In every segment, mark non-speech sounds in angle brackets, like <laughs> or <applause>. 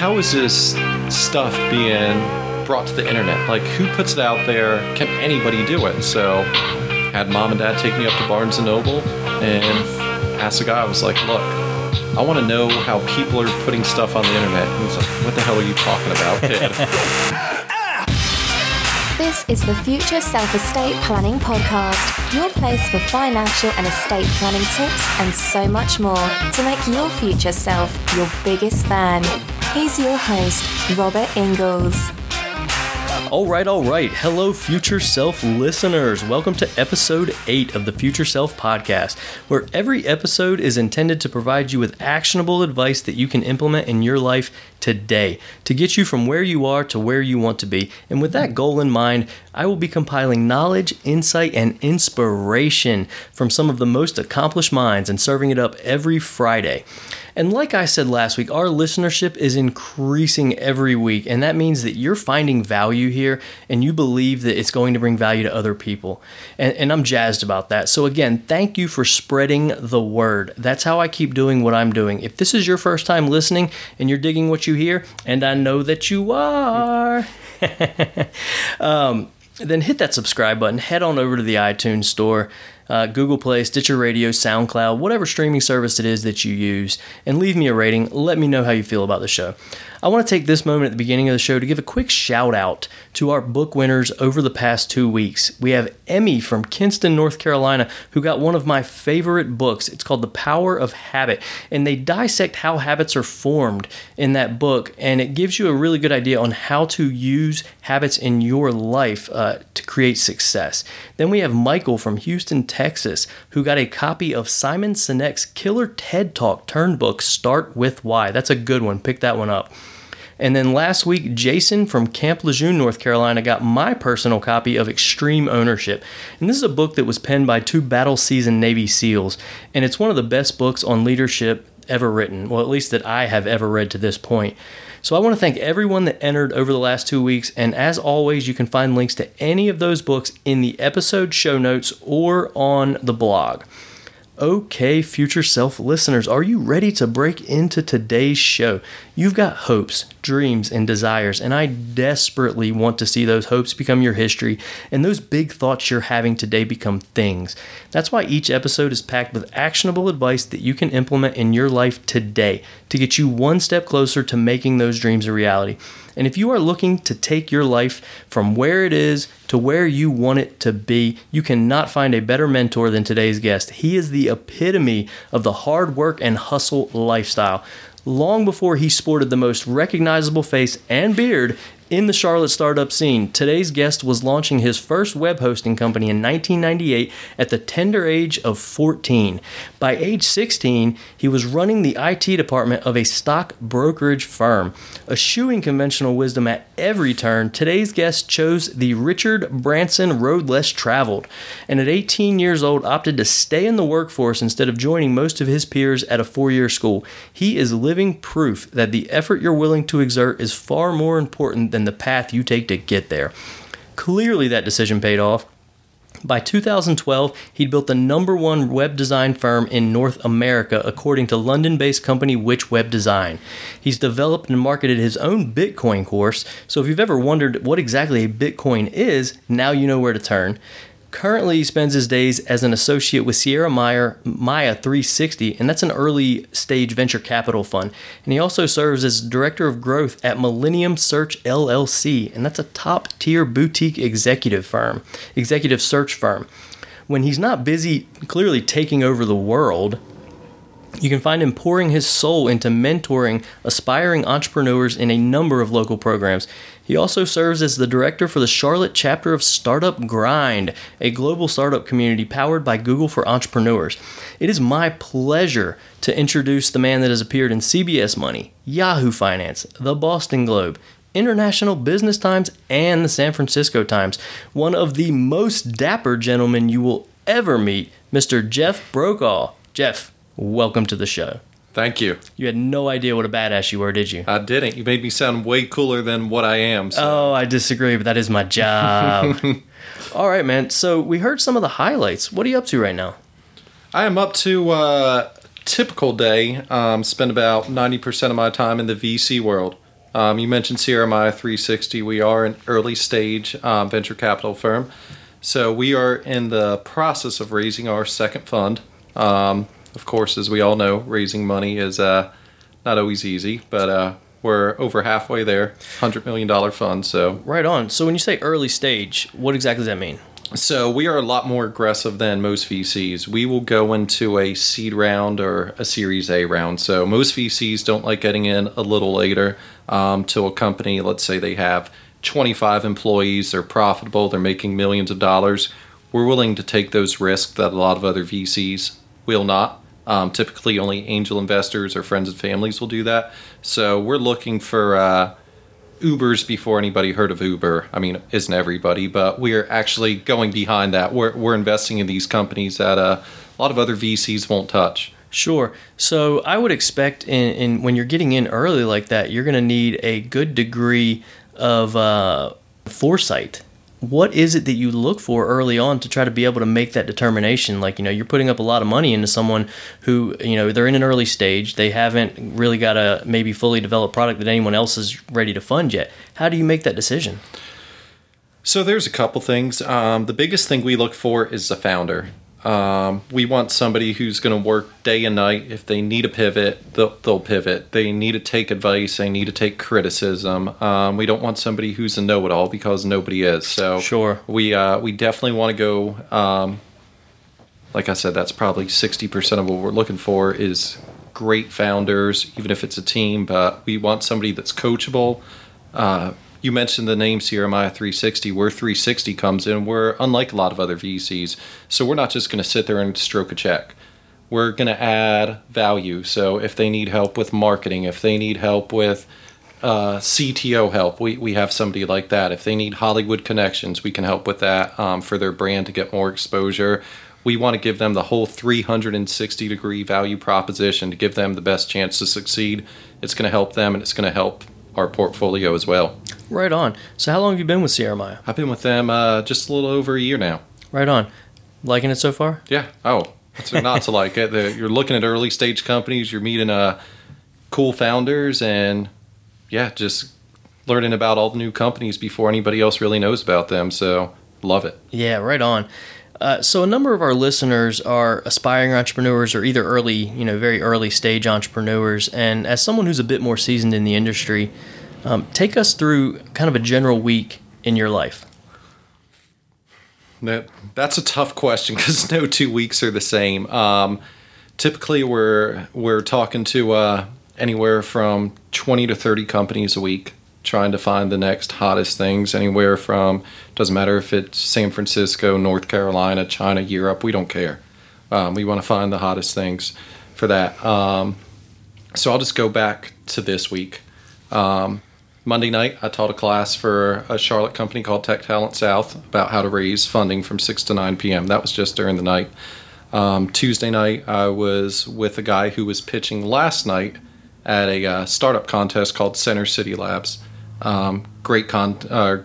how is this stuff being brought to the internet? Like, who puts it out there? Can anybody do it? So, had mom and dad take me up to Barnes and Noble and asked the guy. I was like, "Look, I want to know how people are putting stuff on the internet." And he's like, "What the hell are you talking about, kid?" <laughs> This is the Future Self Estate Planning Podcast, your place for financial and estate planning tips and so much more to make your future self your biggest fan. Here's your host, Robert Ingalls. All right, all right. Hello, Future Self listeners. Welcome to episode 8 of the Future Self podcast, where every episode is intended to provide you with actionable advice that you can implement in your life today to get you from where you are to where you want to be. And with that goal in mind, I will be compiling knowledge, insight, and inspiration from some of the most accomplished minds and serving it up every Friday. And like I said last week, our listenership is increasing every week, and that means that you're finding value here and you believe that it's going to bring value to other people. And, and I'm jazzed about that. So, again, thank you for spreading the word. That's how I keep doing what I'm doing. If this is your first time listening and you're digging what you hear, and I know that you are, <laughs> um, then hit that subscribe button, head on over to the iTunes store uh, Google Play, Stitcher Radio, SoundCloud, whatever streaming service it is that you use, and leave me a rating. Let me know how you feel about the show. I want to take this moment at the beginning of the show to give a quick shout out to our book winners over the past two weeks. We have Emmy from Kinston, North Carolina, who got one of my favorite books. It's called The Power of Habit, and they dissect how habits are formed in that book, and it gives you a really good idea on how to use habits in your life uh, to create success. Then we have Michael from Houston, Texas, who got a copy of Simon Sinek's Killer TED Talk turn book, Start With Why. That's a good one. Pick that one up. And then last week, Jason from Camp Lejeune, North Carolina, got my personal copy of Extreme Ownership. And this is a book that was penned by two battle seasoned Navy SEALs. And it's one of the best books on leadership ever written, well, at least that I have ever read to this point. So I want to thank everyone that entered over the last two weeks. And as always, you can find links to any of those books in the episode show notes or on the blog. Okay, future self listeners, are you ready to break into today's show? You've got hopes, dreams, and desires, and I desperately want to see those hopes become your history and those big thoughts you're having today become things. That's why each episode is packed with actionable advice that you can implement in your life today to get you one step closer to making those dreams a reality. And if you are looking to take your life from where it is to where you want it to be, you cannot find a better mentor than today's guest. He is the epitome of the hard work and hustle lifestyle. Long before he sported the most recognizable face and beard in the Charlotte startup scene, today's guest was launching his first web hosting company in 1998 at the tender age of 14. By age 16, he was running the IT department of a stock brokerage firm. Eschewing conventional wisdom at every turn, today's guest chose the Richard Branson road less traveled, and at 18 years old opted to stay in the workforce instead of joining most of his peers at a four year school. He is living proof that the effort you're willing to exert is far more important than the path you take to get there. Clearly, that decision paid off. By 2012, he'd built the number one web design firm in North America, according to London based company Which Web Design. He's developed and marketed his own Bitcoin course, so if you've ever wondered what exactly a Bitcoin is, now you know where to turn. Currently, he spends his days as an associate with Sierra Meyer, Maya 360, and that's an early stage venture capital fund. And he also serves as director of growth at Millennium Search LLC, and that's a top tier boutique executive firm, executive search firm. When he's not busy clearly taking over the world, you can find him pouring his soul into mentoring aspiring entrepreneurs in a number of local programs. He also serves as the director for the Charlotte chapter of Startup Grind, a global startup community powered by Google for Entrepreneurs. It is my pleasure to introduce the man that has appeared in CBS Money, Yahoo Finance, the Boston Globe, International Business Times, and the San Francisco Times. One of the most dapper gentlemen you will ever meet, Mr. Jeff Brokaw. Jeff, welcome to the show. Thank you. You had no idea what a badass you were, did you? I didn't. You made me sound way cooler than what I am. So. Oh, I disagree, but that is my job. <laughs> All right, man. So we heard some of the highlights. What are you up to right now? I am up to uh, typical day. Um, spend about ninety percent of my time in the VC world. Um, you mentioned Sierra Maya 360. We are an early stage um, venture capital firm. So we are in the process of raising our second fund. Um, of course, as we all know, raising money is uh, not always easy, but uh, we're over halfway there. $100 million fund. So Right on. So when you say early stage, what exactly does that mean? So we are a lot more aggressive than most VCs. We will go into a seed round or a Series A round. So most VCs don't like getting in a little later um, to a company. Let's say they have 25 employees, they're profitable, they're making millions of dollars. We're willing to take those risks that a lot of other VCs will not. Um, typically, only angel investors or friends and families will do that. So we're looking for. Uh, Ubers before anybody heard of Uber. I mean, isn't everybody, but we're actually going behind that. We're, we're investing in these companies that uh, a lot of other VCs won't touch. Sure. So I would expect in, in when you're getting in early like that, you're going to need a good degree of uh, foresight. What is it that you look for early on to try to be able to make that determination? Like, you know, you're putting up a lot of money into someone who, you know, they're in an early stage. They haven't really got a maybe fully developed product that anyone else is ready to fund yet. How do you make that decision? So there's a couple things. Um, the biggest thing we look for is the founder. Um, we want somebody who's going to work day and night. If they need a pivot, they'll, they'll pivot. They need to take advice. They need to take criticism. Um, we don't want somebody who's a know-it-all because nobody is. So Sure. we uh, we definitely want to go. Um, like I said, that's probably sixty percent of what we're looking for is great founders, even if it's a team. But we want somebody that's coachable. Uh, you mentioned the name Sierra Maya 360. Where 360 comes in, we're unlike a lot of other VCs. So we're not just going to sit there and stroke a check. We're going to add value. So if they need help with marketing, if they need help with uh, CTO help, we, we have somebody like that. If they need Hollywood connections, we can help with that um, for their brand to get more exposure. We want to give them the whole 360 degree value proposition to give them the best chance to succeed. It's going to help them and it's going to help our portfolio as well. Right on. So, how long have you been with Sierra Maya? I've been with them uh, just a little over a year now. Right on. Liking it so far? Yeah. Oh, it's not to like it. The- You're looking at early stage companies. You're meeting uh, cool founders, and yeah, just learning about all the new companies before anybody else really knows about them. So love it. Yeah, right on. Uh, so a number of our listeners are aspiring entrepreneurs or either early, you know, very early stage entrepreneurs. And as someone who's a bit more seasoned in the industry, um, take us through kind of a general week in your life. That that's a tough question because <laughs> no two weeks are the same. Um, typically, we're we're talking to uh, anywhere from twenty to thirty companies a week, trying to find the next hottest things. Anywhere from doesn't matter if it's San Francisco, North Carolina, China, Europe. We don't care. Um, we want to find the hottest things for that. Um, so I'll just go back to this week. Um, Monday night, I taught a class for a Charlotte company called Tech Talent South about how to raise funding from 6 to 9 p.m. That was just during the night. Um, Tuesday night, I was with a guy who was pitching last night at a uh, startup contest called Center City Labs. Um, great con- uh,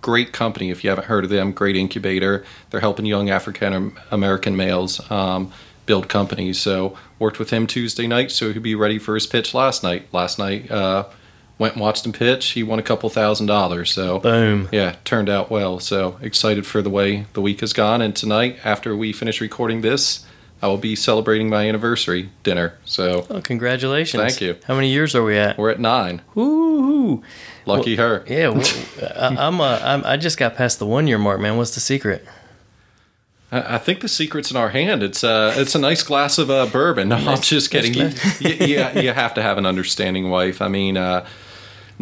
great company if you haven't heard of them. Great incubator. They're helping young African American males um, build companies. So worked with him Tuesday night so he'd be ready for his pitch last night. Last night uh, went and watched him pitch. He won a couple thousand dollars. So Boom. yeah, turned out well. So excited for the way the week has gone. And tonight, after we finish recording this, I will be celebrating my anniversary dinner. So Oh, congratulations. Thank you. How many years are we at? we're at nine. Woo-hoo. Lucky her. Yeah, well, I, I'm, uh, I'm, I just got past the one year mark, man. What's the secret? I think the secret's in our hand. It's uh, it's a nice glass of uh, bourbon. No, I'm just kidding. You, you, you, you have to have an understanding wife. I mean, uh,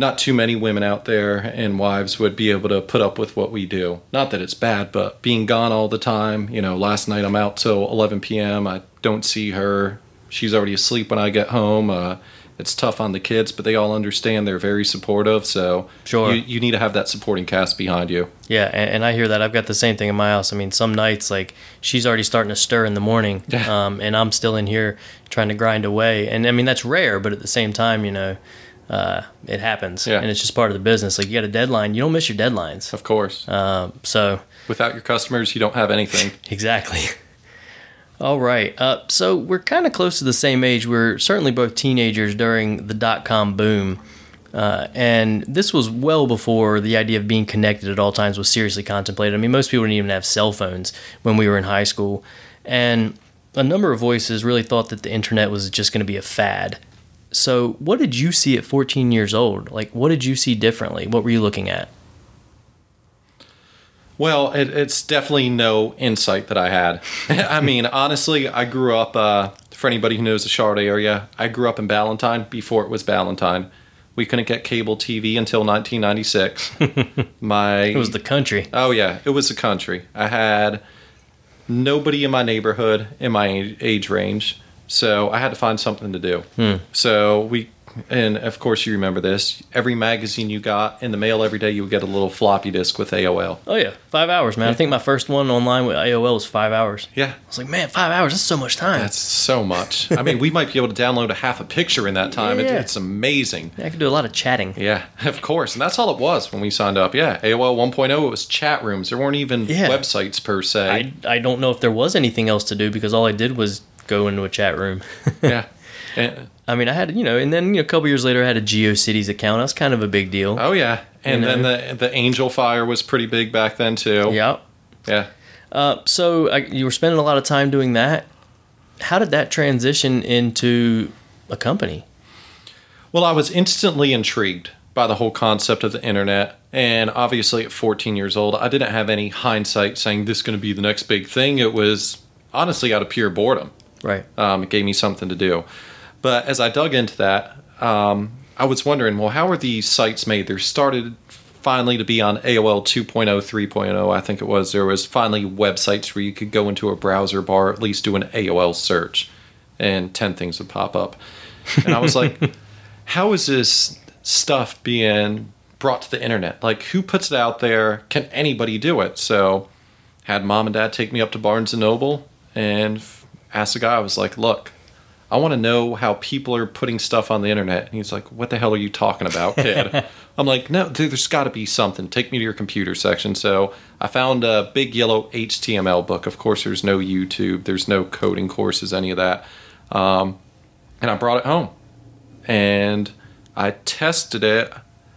not too many women out there and wives would be able to put up with what we do. Not that it's bad, but being gone all the time. You know, last night I'm out till 11 p.m. I don't see her. She's already asleep when I get home. Uh, it's tough on the kids, but they all understand. They're very supportive. So Sure. you, you need to have that supporting cast behind you. Yeah, and, and I hear that. I've got the same thing in my house. I mean, some nights like she's already starting to stir in the morning, um, and I'm still in here trying to grind away. And I mean, that's rare, but at the same time, you know, uh, it happens, Yeah. and it's just part of the business. Like you got a deadline, you don't miss your deadlines. Of course. Um, so Without your customers, you don't have anything. <laughs> Exactly. All right. Uh, so we're kind of close to the same age. We're certainly both teenagers during the dot com boom. Uh, and this was well before the idea of being connected at all times was seriously contemplated. I mean, most people didn't even have cell phones when we were in high school. And a number of voices really thought that the internet was just going to be a fad. So, what did you see at 14 years old? Like, what did you see differently? What were you looking at? Well, it, it's definitely no insight that I had. <laughs> I mean, honestly, I grew up, uh, for anybody who knows the Charlotte area, I grew up in Ballantyne before it was Ballantyne. We couldn't get cable TV until 1996. <laughs> my It was the country. Oh yeah, it was the country. I had nobody in my neighborhood in my age- age range, so I had to find something to do. Hmm. So we, and of course you remember this. Every magazine you got in the mail every day, you would get a little floppy disk with AOL. Oh, yeah. Five hours, man. I think my first one online with AOL was five hours. Yeah, I was like, man, five hours, that's so much time. that's so much. I mean, we might be able to download a half a picture in that <laughs> time. It, Yeah. it's amazing. Yeah, I could do a lot of chatting. Yeah, of course. And that's all it was when we signed up. Yeah, AOL 1.0, it was chat rooms. There weren't even websites per se. I, I don't know if there was anything else to do because all I did was go into a chat room. <laughs> yeah. And, I mean, I had, you know, and then you know, a couple years later, I had a GeoCities account. That's kind of a big deal. Oh yeah, and You then know? the the Angelfire was pretty big back then too. Yep. yeah. Uh, so I, you were spending a lot of time doing that. How did that transition into a company? Well, I was instantly intrigued by the whole concept of the internet, and obviously at 14 years old, I didn't have any hindsight saying this is going to be the next big thing. It was honestly out of pure boredom. Right. Um, it gave me something to do. But as I dug into that, um, I was wondering, well, how are these sites made? There started finally to be on AOL 2.0, 3.0, I think it was. There was finally websites where you could go into a browser bar, at least do an AOL search, and 10 things would pop up. And I was like, <laughs> how is this stuff being brought to the internet? Like, who puts it out there? Can anybody do it? So, had mom and dad take me up to Barnes and Noble and asked the guy, I was like, look, I want to know how people are putting stuff on the internet. And he's like, what the hell are you talking about, kid? <laughs> I'm like, no, dude, there's got to be something. Take me to your computer section. So I found a big yellow HTML book. Of course, there's no YouTube, there's no coding courses, any of that. Um, and I brought it home and I tested it.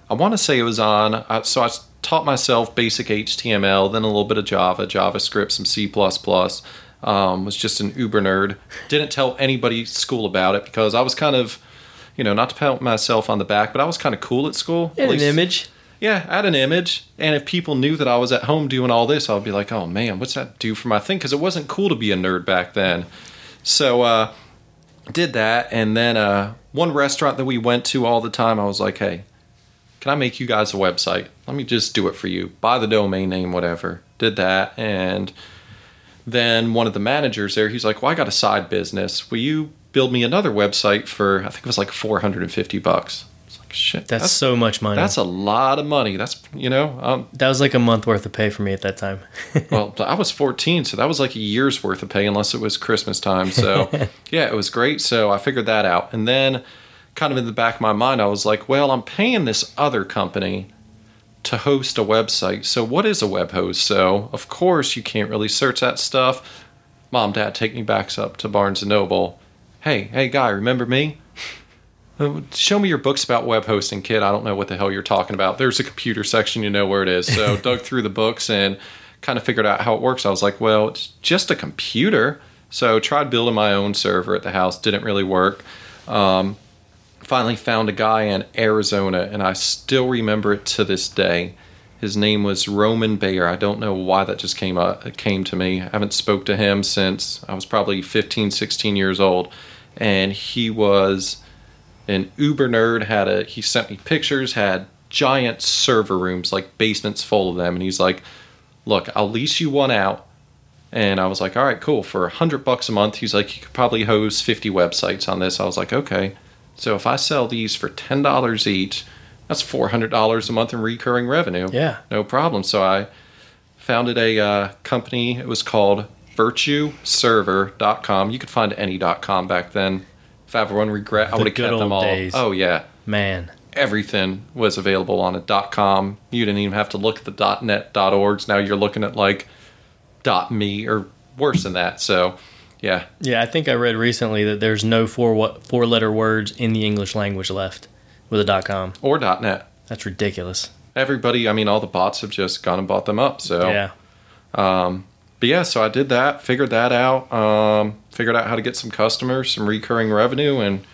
I want to say it was on, I- so I taught myself basic HTML, then a little bit of Java, JavaScript, some C. Um, was just an uber nerd. Didn't tell anybody at school about it because I was kind of, you know, not to pat myself on the back, but I was kind of cool at school. At an image. yeah, I had an image, and if people knew that I was at home doing all this, I'd be like, "Oh man, what's that do for my thing?" Because it wasn't cool to be a nerd back then. So, uh, did that, and then uh, one restaurant that we went to all the time, I was like, "Hey, can I make you guys a website? Let me just do it for you. Buy the domain name, whatever." Did that, and then one of the managers there, he's like, "Well, I got a side business. Will you build me another website for? I think it was like four hundred and fifty bucks." It's like shit. That's, so much money. That's a lot of money. That's you know, um, that was like a month worth of pay for me at that time. <laughs> well, I was 14, so that was like a year's worth of pay, unless it was Christmas time. So <laughs> yeah, it was great. So I figured that out, and then kind of in the back of my mind, I was like, well, I'm paying this other company to host a website. So what is a web host? So of course you can't really search that stuff. Mom, dad, take me back up to Barnes and Noble. Hey, hey, guy, remember me? Uh, Show me your books about web hosting, kid. I don't know what the hell you're talking about. There's a computer section, you know where it is. So <laughs> dug through the books and kind of figured out how it works. I was like, well, it's just a computer. So tried building my own server at the house. Didn't really work. Um, finally found a guy in Arizona, and I still remember it to this day. His name was Roman Bayer. I don't know why that just came up, came to me. I haven't spoke to him since I was probably 15, 16 years old, and he was an uber nerd. Had a he sent me pictures. Had giant server rooms, like basements full of them, and he's like, "Look, I'll lease you one out." And I was like, "All right, cool. For a hundred bucks a month." He's like, "You could probably host 50 websites on this." I was like, "Okay." So if I sell these for ten dollars each, that's four hundred dollars a month in recurring revenue. Yeah. no problem. So I founded a uh, company. It was called VirtueServer.com. You could find any .com back then. If I have one regret, I would have kept them all. days. Oh yeah, Man. everything was available on a .com. You didn't even have to look at the .net, .orgs. Now you're looking at like .me or worse than that. So yeah, Yeah, I think I read recently that there's no four what four letter words in the English language left. with a dot com. or .net. That's ridiculous. Everybody, I mean, all the bots have just gone and bought them up. So Yeah. But yeah, so I did that, figured that out, um, figured out how to get some customers, some recurring revenue, and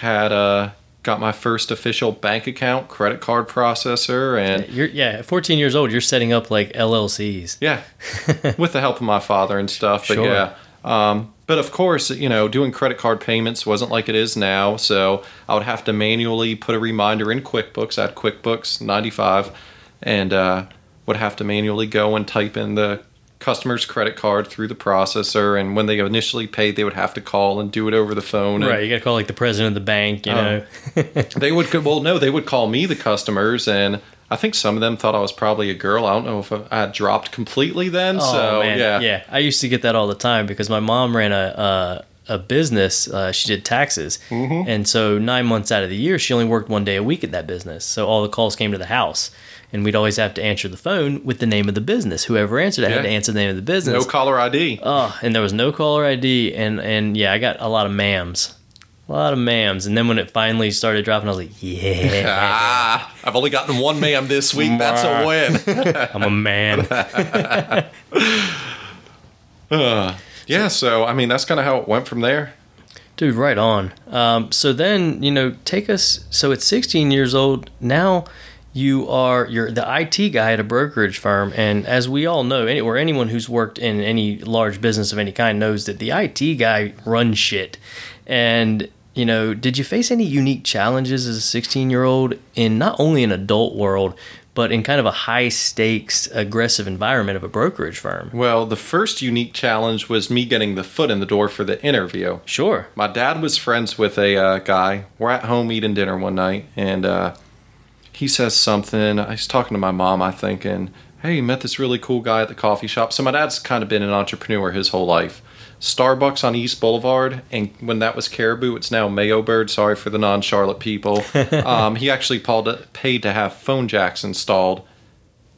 had uh, got my first official bank account, credit card processor, and You're yeah, at 14 years old, you're setting up like LLCs. yeah, <laughs> with the help of my father and stuff. But Sure. yeah, um, but of course, you know, doing credit card payments wasn't like it is now. So I would have to manually put a reminder in QuickBooks. I had QuickBooks 95, and uh, would have to manually go and type in the customer's credit card through the processor. And when they initially paid, they would have to call and do it over the phone. and- Right, you got to call like the president of the bank, you Oh. know. <laughs> they would well no they would call me the customers and i think some of them thought i was probably a girl i don't know if i had dropped completely then oh, so Oh, man. yeah yeah. I used to get that all the time because my mom ran a a, a business. Uh, she did taxes, Mm-hmm. and so nine months out of the year, she only worked one day a week at that business. So all the calls came to the house, and we'd always have to answer the phone with the name of the business. Whoever answered it had to answer the name of the business. no caller id Oh, and there was no caller ID, and and yeah, I got a lot of mams, a lot of mams, and then when it finally started dropping, I was like, yeah, <laughs> ah i've only gotten one ma'am this week that's a win <laughs> I'm a man. <laughs> yeah so i mean that's kind of how it went from there Dude, right on. Um, so then, you know, take us. So at 16 years old, now you are you're the IT guy at a brokerage firm, and as we all know, any, or anyone who's worked in any large business of any kind knows that the IT guy runs shit. And you know, did you face any unique challenges as a 16 year old in not only an adult world, but in kind of a high stakes, aggressive environment of a brokerage firm? well the first unique challenge was me getting the foot in the door for the interview Sure. my dad was friends with a uh, guy. We're at home eating dinner one night, and uh, he says something. He's talking to my mom, I think, and hey, met this really cool guy at the coffee shop. So my dad's kind of been an entrepreneur his whole life. Starbucks on East Boulevard, and when that was Caribou, it's now Mayo Bird. Sorry for the non-Charlotte people. <laughs> um, he actually paid paid to have phone jacks installed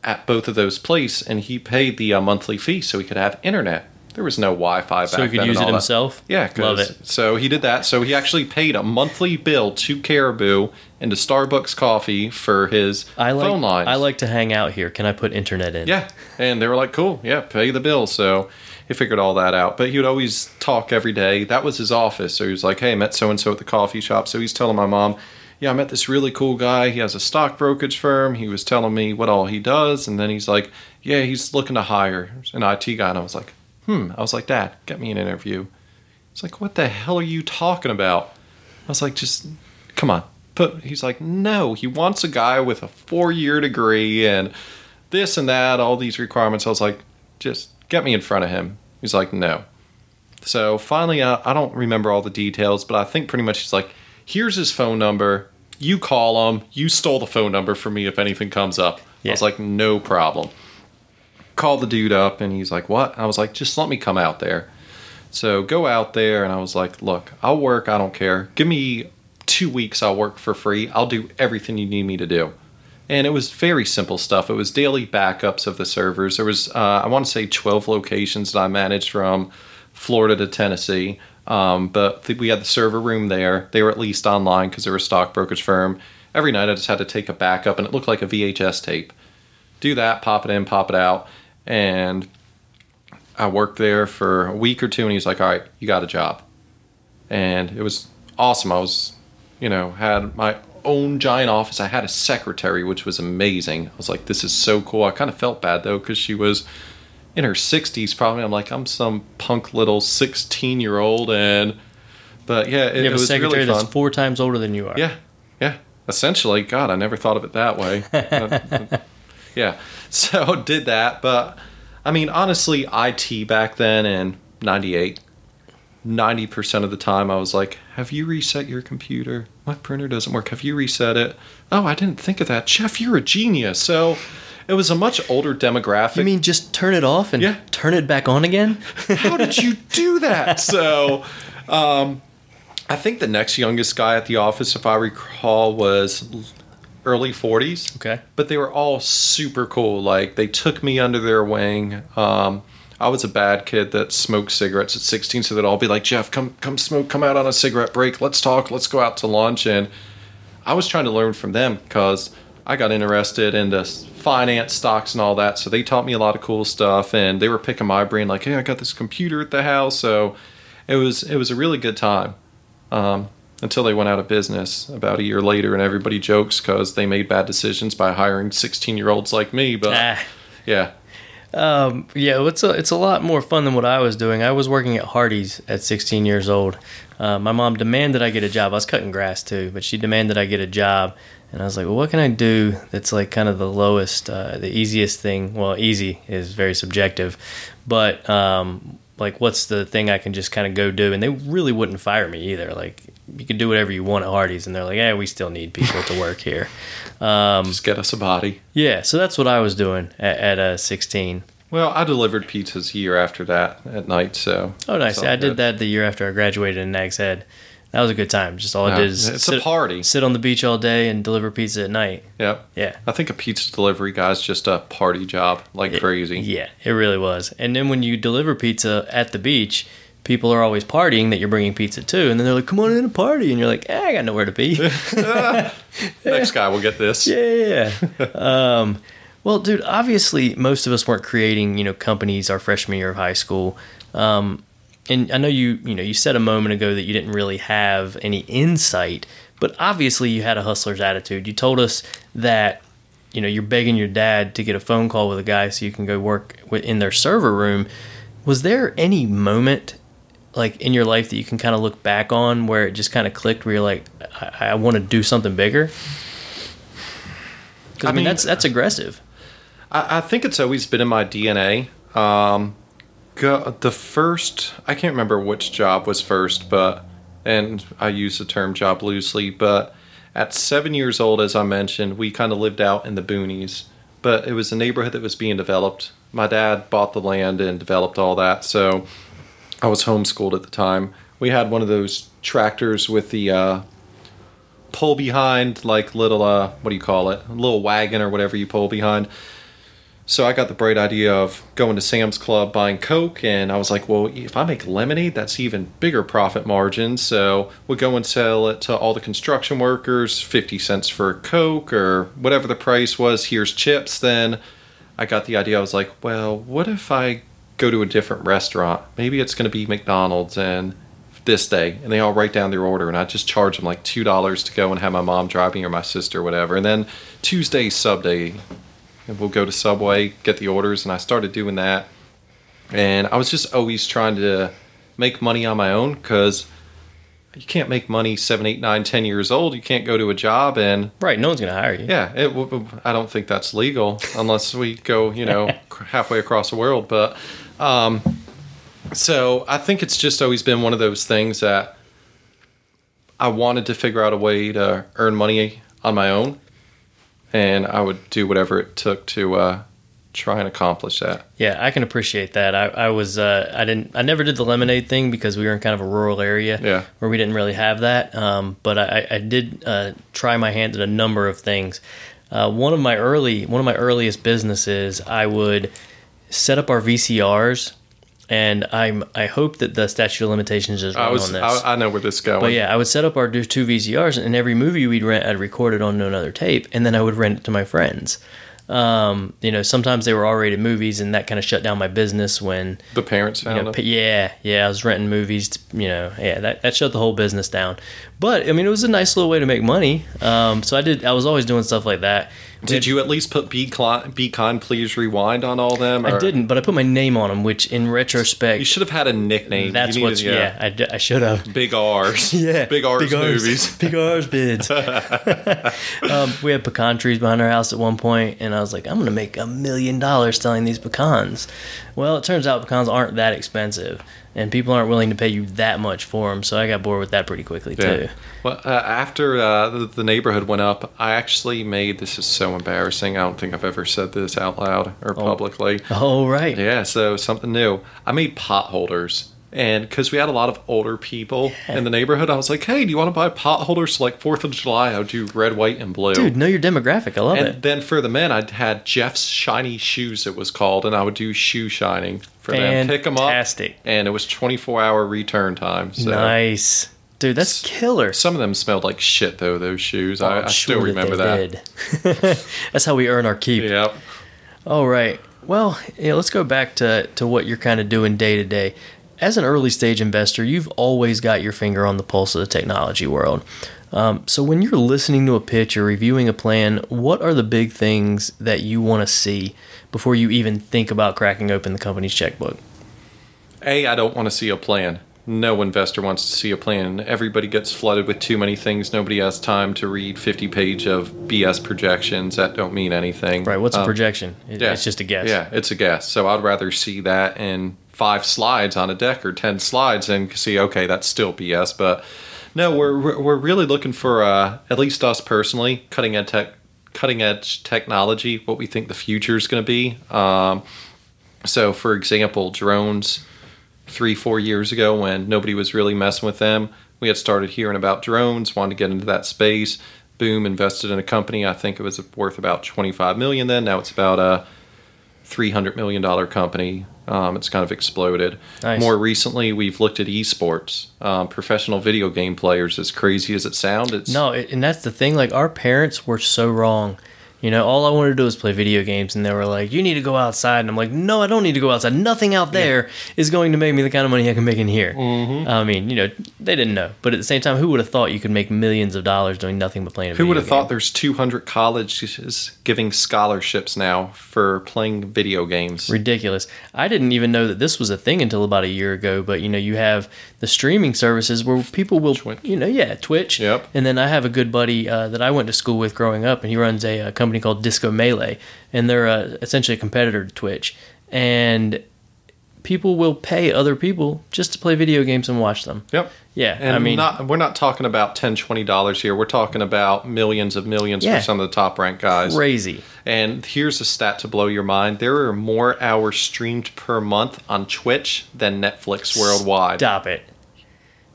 at both of those places, and he paid the uh, monthly fee so he could have internet. There was no Wi-Fi back then. So he could use it that. himself? Yeah, Love it. So he did that. So he actually paid a monthly bill to Caribou and to Starbucks Coffee for his I like phone lines. I like to hang out here. Can I put internet in? Yeah, and they were like, "Cool, yeah, pay the bill." So he figured all that out. But he would always talk every day. That was his office. So he was like, "Hey, I met so and so at the coffee shop." So he's telling my mom, "Yeah, I met this really cool guy. He has a stock brokerage firm. He was telling me what all he does." And then he's like, "Yeah, he's looking to hire an IT guy." And I was like, "Hmm." I was like, "Dad, get me an interview." He's like, "What the hell are you talking about?" I was like, "Just come on." But he's like, "No, he wants a guy with a four-year degree and." this and that, all these requirements. I was like, just get me in front of him. He's like, no. So finally, uh, I don't remember all the details, but I think pretty much he's like, here's his phone number. You call him. You stole the phone number from me if anything comes up. I was like, no problem. Call the dude up, and he's like, what? I was like, just let me come out there. So go out there, and I was like, look, I'll work. I don't care. Give me two weeks. I'll work for free. I'll do everything you need me to do and it was very simple stuff. It was daily backups of the servers. There was, uh, I want to say, 12 locations that I managed from Florida to Tennessee. Um, but th- we had the server room there. They were at least online because they were a stock brokerage firm. Every night I just had to take a backup, and it looked like a VHS tape. Do that, pop it in, pop it out, and I worked there for a week or two. And he's like, "All right, you got a job," and it was awesome. I was, you know, had my own giant office. I had a secretary, which was amazing. I was like, this is so cool. I kind of felt bad though because she was in her 60s probably. I'm like, I'm some punk little 16 year old, and but yeah, it, You it have a was secretary really fun. that's four times older than you are. Yeah, yeah. Essentially, God, I never thought of it that way. <laughs> yeah, so <laughs> did that, but I mean, honestly, IT back then in '98, ninety percent of the time, I was like, "Have you reset your computer? My printer doesn't work. Have you reset it? Oh, I didn't think of that, Jeff. You're a genius." So. It was a much older demographic. You mean just turn it off and Yeah. turn it back on again? <laughs> how did you do that? So, um, I think the next youngest guy at the office, if I recall, was early 40s. Okay. But they were all super cool. Like, they took me under their wing. Um, I was a bad kid that smoked cigarettes at 16, so they'd all be like, Jeff, come, come smoke, come out on a cigarette break. Let's talk. Let's go out to lunch. And I was trying to learn from them because I got interested in this finance, stocks, and all that. So they taught me a lot of cool stuff, and they were picking my brain like, "Hey, I got this computer at the house." So it was it was a really good time um, until they went out of business about a year later, and everybody jokes because they made bad decisions by hiring 16 year olds like me. But Ah. yeah, Um, yeah, it's a it's a lot more fun than what I was doing. I was working at Hardee's at 16 years old. Uh, my mom demanded I get a job. I was cutting grass too, but she demanded I get a job, and I was like, "Well, what can I do that's like kind of the lowest, uh, the easiest thing?" Well, easy is very subjective, but um, like, what's the thing I can just kind of go do? And they really wouldn't fire me either. Like, you can do whatever you want at Hardee's, and they're like, "Yeah, we still need people to work here." <laughs> Um, just get us a body. yeah, so that's what I was doing at, at uh, 16. Well, I delivered pizzas a year after that at night. So Oh, nice. it's all Yeah, I did that the year after I graduated in Nags Head. That was a good time. Just all I did is it's sit, a party. sit on the beach all day and deliver pizza at night. Yep. Yeah. I think a pizza delivery guy's just a party job like crazy. Yeah, it really was. And then when you deliver pizza at the beach, people are always partying that you're bringing pizza to, and then they're like, "Come on in a party," and you're like, eh, "I got nowhere to be." <laughs> <laughs> Next guy will get this. Yeah, yeah. yeah. um, well, dude, obviously most of us weren't creating, you know, companies our freshman year of high school. Um, and I know you, you know, you said a moment ago that you didn't really have any insight, but obviously you had a hustler's attitude. You told us that, you know, you're begging your dad to get a phone call with a guy so you can go work in their server room. Was there any moment like in your life that you can kind of look back on where it just kind of clicked where you're like, I, I want to do something bigger? Because I, I mean, mean- that's that's aggressive. I, I think it's always been in my DNA. Um, go, the first, I can't remember which job was first, but, and I use the term job loosely, but at seven years old, as I mentioned, we kind of lived out in the boonies, but it was a neighborhood that was being developed. My dad bought the land and developed all that, so I was homeschooled at the time. We had one of those tractors with the uh, pull behind, like little uh, what do you call it? A little wagon or whatever you pull behind. So I got the bright idea of going to Sam's Club, buying Coke, and I was like, well, if I make lemonade, that's even bigger profit margin. So we'll go and sell it to all the construction workers, 50 cents for Coke or whatever the price was. Here's chips. Then I got the idea. I was like, well, what if I go to a different restaurant? Maybe it's going to be McDonald's and this day. And they all write down their order, and I just charge them like $2 to go and have my mom drive me or my sister or whatever. And then Tuesday, sub day, and we'll go to Subway, get the orders, and I started doing that. And I was just always trying to make money on my own because you can't make money seven, eight, nine, ten years old. You can't go to a job and Right. No one's gonna hire you. yeah, it, I don't think that's legal unless we go, you know, <laughs> halfway across the world. But um, so I think it's just always been one of those things that I wanted to figure out a way to earn money on my own, and I would do whatever it took to uh, try and accomplish that. Yeah, I can appreciate that. I, I was uh, I didn't I never did the lemonade thing because we were in kind of a rural area Yeah. where we didn't really have that. Um, but I, I did uh, try my hand at a number of things. Uh, one of my early one of my earliest businesses, I would set up our VCRs, and I'm I hope that the statute of limitations is run I was, on this. I, I know where this is going. But yeah, I would set up our two VCRs, and every movie we'd rent, I'd record it onto another tape, and then I would rent it to my friends. Um, you know, sometimes they were R-rated movies, and that kind of shut down my business when, the parents you found know, it. yeah, yeah, I was renting movies. To, you know, yeah, that, that shut the whole business down. But I mean, it was a nice little way to make money. Um, so I did. I was always doing stuff like that. Did you at least put "Be, Cli- Be Kind, Please Rewind" on all them? I didn't, but I put my name on them, which in retrospect, You should have had a nickname. that's what's needed- yeah. I d I should have. Big R's. <laughs> Yeah, Big R's movies. <laughs> big R's bids. <laughs> um, we had pecan trees behind our house at one point, and I was like, I'm gonna make a million dollars selling these pecans. Well, it turns out pecans aren't that expensive, and people aren't willing to pay you that much for them. So I got bored with that pretty quickly too. Well, uh, after uh, the, the neighborhood went up, I actually made this is so embarrassing. I don't think I've ever said this out loud or publicly. Oh right. Yeah, so something new. I made pot holders. And because we had a lot of older people in the neighborhood, I was like, hey, do you want to buy pot holders? Like 4th of July, I would do red, white, and blue. Dude, know your demographic. I love and it. And then for the men, I had Jeff's Shiny Shoes, it was called, and I would do shoe shining for them. Pick them up. Fantastic. And it was 24 hour return time. So Nice. Dude, that's killer. Some of them smelled like shit though. Those shoes, I, I'm I still remember they that. <laughs> that's how we earn our keep. Yep. All right. Well, yeah, let's go back to, to what you're kind of doing day to day. As an early stage investor, you've always got your finger on the pulse of the technology world. Um, so when you're listening to a pitch or reviewing a plan, what are the big things that you want to see before you even think about cracking open the company's checkbook? A, I don't want to see a plan. No investor wants to see a plan. Everybody gets flooded with too many things. Nobody has time to read 50 page of BS projections that don't mean anything. Right. What's a Um, projection? It- yeah. It's just a guess. Yeah, it's a guess. So I'd rather see that in five slides on a deck or 10 slides and see, okay, that's still BS. But no, we're, we're we're really looking for, uh, at least us personally, cutting edge, tech, cutting edge technology, what we think the future is going to be. Um, so, for example, drones three, four years ago when nobody was really messing with them, we had started hearing about drones, wanted to get into that space. Boom, invested in a company. I think it was worth about 25 million then. Now it's about a 300 million dollar company. Um, it's kind of exploded. Nice. More recently, we've looked at esports, um, professional video game players. As crazy as it sounds, it's No, it- and that's the thing. Like our parents were so wrong. You know, all I wanted to do was play video games, and they were like, "You need to go outside." And I'm like, "No, I don't need to go outside. Nothing out there is going to make me the kind of money I can make in here." Mm-hmm. I mean, you know, they didn't know, but at the same time, who would have thought you could make millions of dollars doing nothing but playing a Who would have game? thought there's 200 colleges giving scholarships now for playing video games? ridiculous. I didn't even know that this was a thing until about a year ago. But you know, you have the streaming services where people will, Twitch. you know, yeah, Twitch. Yep. And then I have a good buddy uh, that I went to school with growing up, and he runs a, uh company called Disco Melee, and they're uh, essentially a competitor to Twitch. And people will pay other people just to play video games and watch them. Yep. Yeah, And I mean, not, we're not talking about 10 $20 here. We're talking about millions of millions Yeah. for some of the top ranked guys. crazy. And here's a stat to blow your mind there are more hours streamed per month on Twitch than Netflix worldwide. Stop it.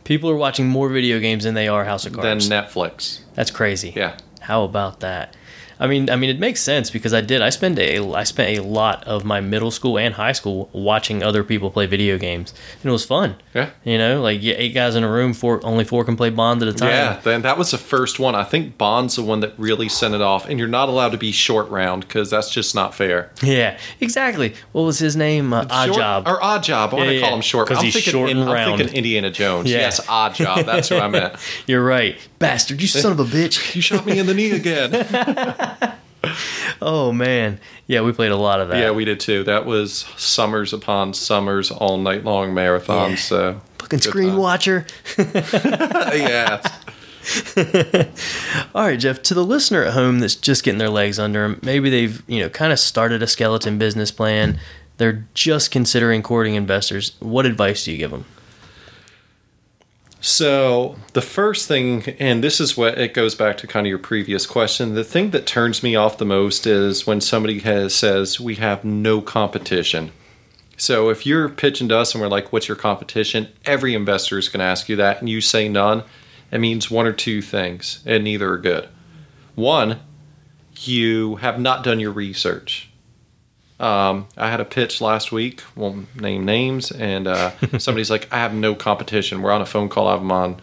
People are watching more video games than they are House of Cards. Than Netflix. That's crazy. Yeah. How about that? I mean, I mean, it makes sense because I did. I spent a I spent a lot of my middle school and high school watching other people play video games, and it was fun. Yeah. You know, like yeah, eight guys in a room, four only four can play Bond at a time. Yeah, then that was the first one. I think Bond's the one that really sent it off. And you're not allowed to be short round because that's just not fair. Yeah, exactly. What was his name? Uh, Odd Short- Job. Or Odd Job. I want Yeah, to call yeah, him short. 'cause I'm he's thinking short and I'm thinking Indiana Jones. Yeah. Yes, Odd Job. That's what I meant. <laughs> You're right, bastard! You son of a bitch! <laughs> You shot me in the knee again. <laughs> Oh man, yeah, we played a lot of that. yeah, we did too. That was summers upon summers, all night long marathons. Yeah. So fucking screen time. watcher. yeah, <laughs> All right, Jeff. To the listener at home that's just getting their legs under them, maybe they've you know kind of started a skeleton business plan. They're just considering courting investors. What advice do you give them? So the first thing, and this is what it goes back to kind of your previous question. The thing that turns me off the most is when somebody has says we have no competition. So if you're pitching to us and we're like, "What's your competition?" Every investor is going to ask you that, and you say none. It means one or two things, and neither are good. One, you have not done your research. Um, I had a pitch last week. Won't name names, and uh, <laughs> somebody's like, "I have no competition." We're on a phone call. I have them on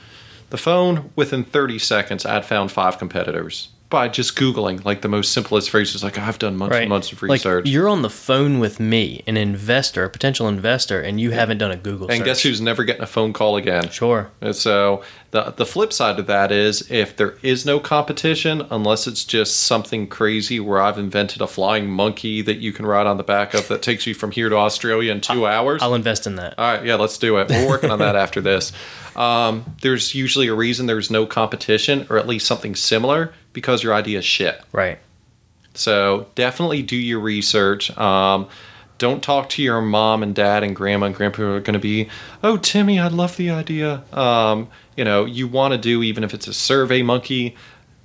the phone. Within 30 seconds, I had found five competitors by just googling like the most simplest phrases. Like, I've done months and months of research. Like you're on the phone with me, an investor, a potential investor, and you haven't done a Google search. and search. guess who's never getting a phone call again? Sure. And so the the flip side of that is if there is no competition, unless it's just something crazy where I've invented a flying monkey that you can ride on the back of that takes you from here to Australia in two hours. I'll invest in that. All right, yeah, let's do it. We're working on that after this. Um, there's usually a reason there's no competition, or at least something similar, because your idea is shit. Right. So definitely do your research. Um, don't talk to your mom and dad and grandma and grandpa are going to be, oh, Timmy, I love the idea. Um, you know, you want to do, even if it's a survey monkey,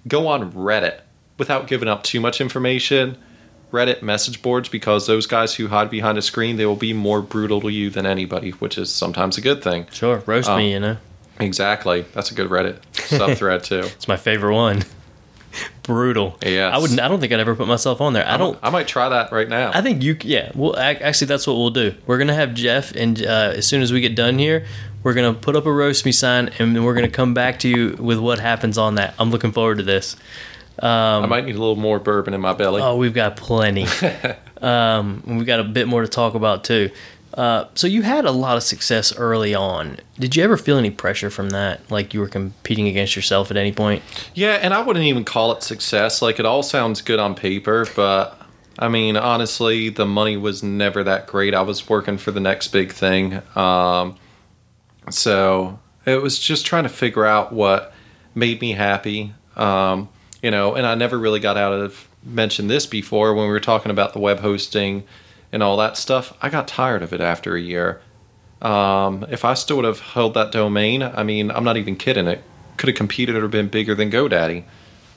go on Reddit without giving up too much information. Reddit message boards because those guys who hide behind a screen, they will be more brutal to you than anybody, which is sometimes a good thing. Sure. Roast Um, me, you know. Exactly. That's a good Reddit <laughs> sub thread too. It's my favorite one. <laughs> Brutal. Yeah, I wouldn't. I don't think I'd ever put myself on there. I don't. I might try that right now. I think you. Yeah. Well, actually, that's what we'll do. We're gonna have Jeff, and uh, as soon as we get done here, we're gonna put up a roast me sign, and then we're gonna come back to you with what happens on that. I'm looking forward to this. I might need a little more bourbon in my belly. Oh, we've got plenty. <laughs> um, we've got a bit more to talk about too. Uh, so you had a lot of success early on. Did you ever feel any pressure from that? Like you were competing against yourself at any point? Yeah, and I wouldn't even call it success. Like it all sounds good on paper, but I mean, honestly, the money was never that great. I was working for the next big thing. Um, so it was just trying to figure out what made me happy. Um, you know, and I never really got out of mentioned this before when we were talking about the web hosting and all that stuff. I got tired of it after a year. Um, if I still would have held that domain, I mean, I'm not even kidding. It could have competed or been bigger than GoDaddy,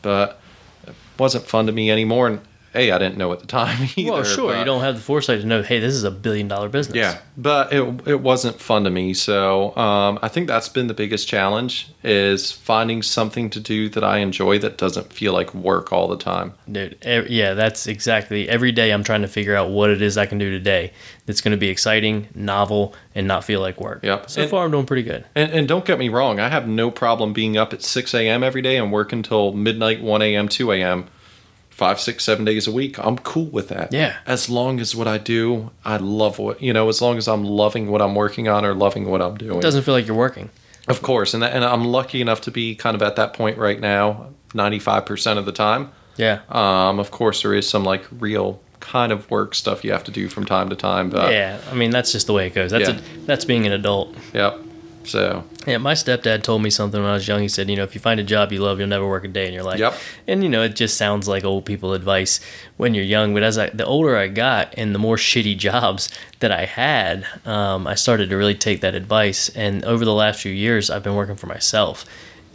but it wasn't fun to me anymore. And a, I didn't know at the time <laughs> either. well, sure. but- You don't have the foresight to know, hey, this is a billion dollar business. yeah, but it it wasn't fun to me. So um, I think that's been the biggest challenge is finding something to do that I enjoy that doesn't feel like work all the time. Dude, yeah, that's exactly. Every day I'm trying to figure out what it is I can do today that's going to be exciting, novel, and not feel like work. Yep. So And- far, I'm doing pretty good. And, and don't get me wrong, I have no problem being up at 6 a.m. every day and working until midnight, 1 a.m., 2 a.m., five, six, seven days a week. I'm cool with that. Yeah. As long as what I do, I love what, you know, as long as I'm loving what I'm working on or loving what I'm doing. It doesn't feel like you're working. Of course. And, that, and I'm lucky enough to be kind of at that point right now, 95% of the time. Yeah. Um, of course, there is some like real kind of work stuff you have to do from time to time. But yeah. I mean, that's just the way it goes. That's Yeah. a, that's being an adult. Yep. So, Yeah, my stepdad told me something when I was young. He said, you know, if you find a job you love, you'll never work a day in your life. Yep. And you know, it just sounds like old people advice when you're young. But as I, the older I got, and the more <laughs> shitty jobs that I had, um, I started to really take that advice. And over the last few years, I've been working for myself.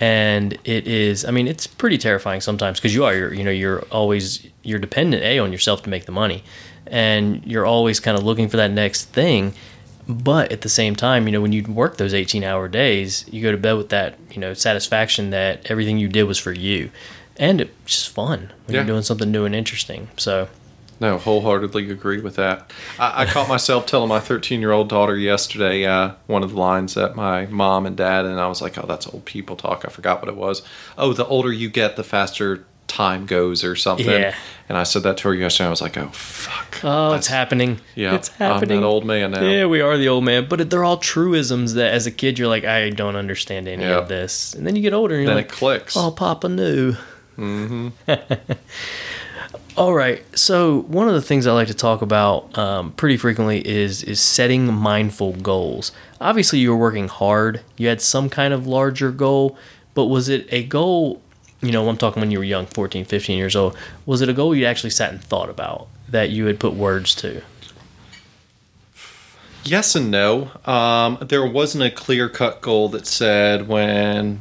And it is, I mean, it's pretty terrifying sometimes because you are, you're, you know, you're always you're dependent a on yourself to make the money, and you're always kind of looking for that next thing. But at the same time, you know, when you work those 18 hour days, you go to bed with that, you know, satisfaction that everything you did was for you. And it's just fun when Yeah. you're doing something new and interesting. So, No, wholeheartedly agree with that. I, I caught myself telling my 13 year old daughter yesterday uh, one of the lines that my mom and dad, and I was like, oh, that's old people talk. I forgot what it was. Oh, the older you get, the faster time goes or something. Yeah. And I said that to her yesterday. I was like, oh, fuck. oh, it's happening. Yeah, It's happening. I'm that old man now. Yeah, we are the old man. But they're all truisms that as a kid, you're like, I don't understand any Yeah. of this. And then you get older and you're Then like, it clicks. Oh, Papa knew. Mm-hmm. <laughs> All right. So one of the things I like to talk about um, pretty frequently is is setting mindful goals. Obviously, you were working hard. You had some kind of larger goal, but was it a goal? You know, I'm talking when you were young, 14, 15 years old. Was it a goal you actually sat and thought about that you had put words to? Yes and no. Um, there wasn't a clear cut goal that said when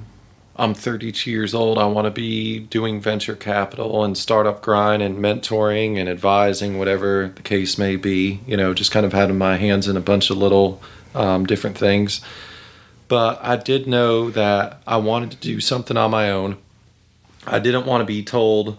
I'm 32 years old, I want to be doing venture capital and startup grind and mentoring and advising, whatever the case may be. You know, just kind of having my hands in a bunch of little um, different things. But I did know that I wanted to do something on my own. I didn't want to be told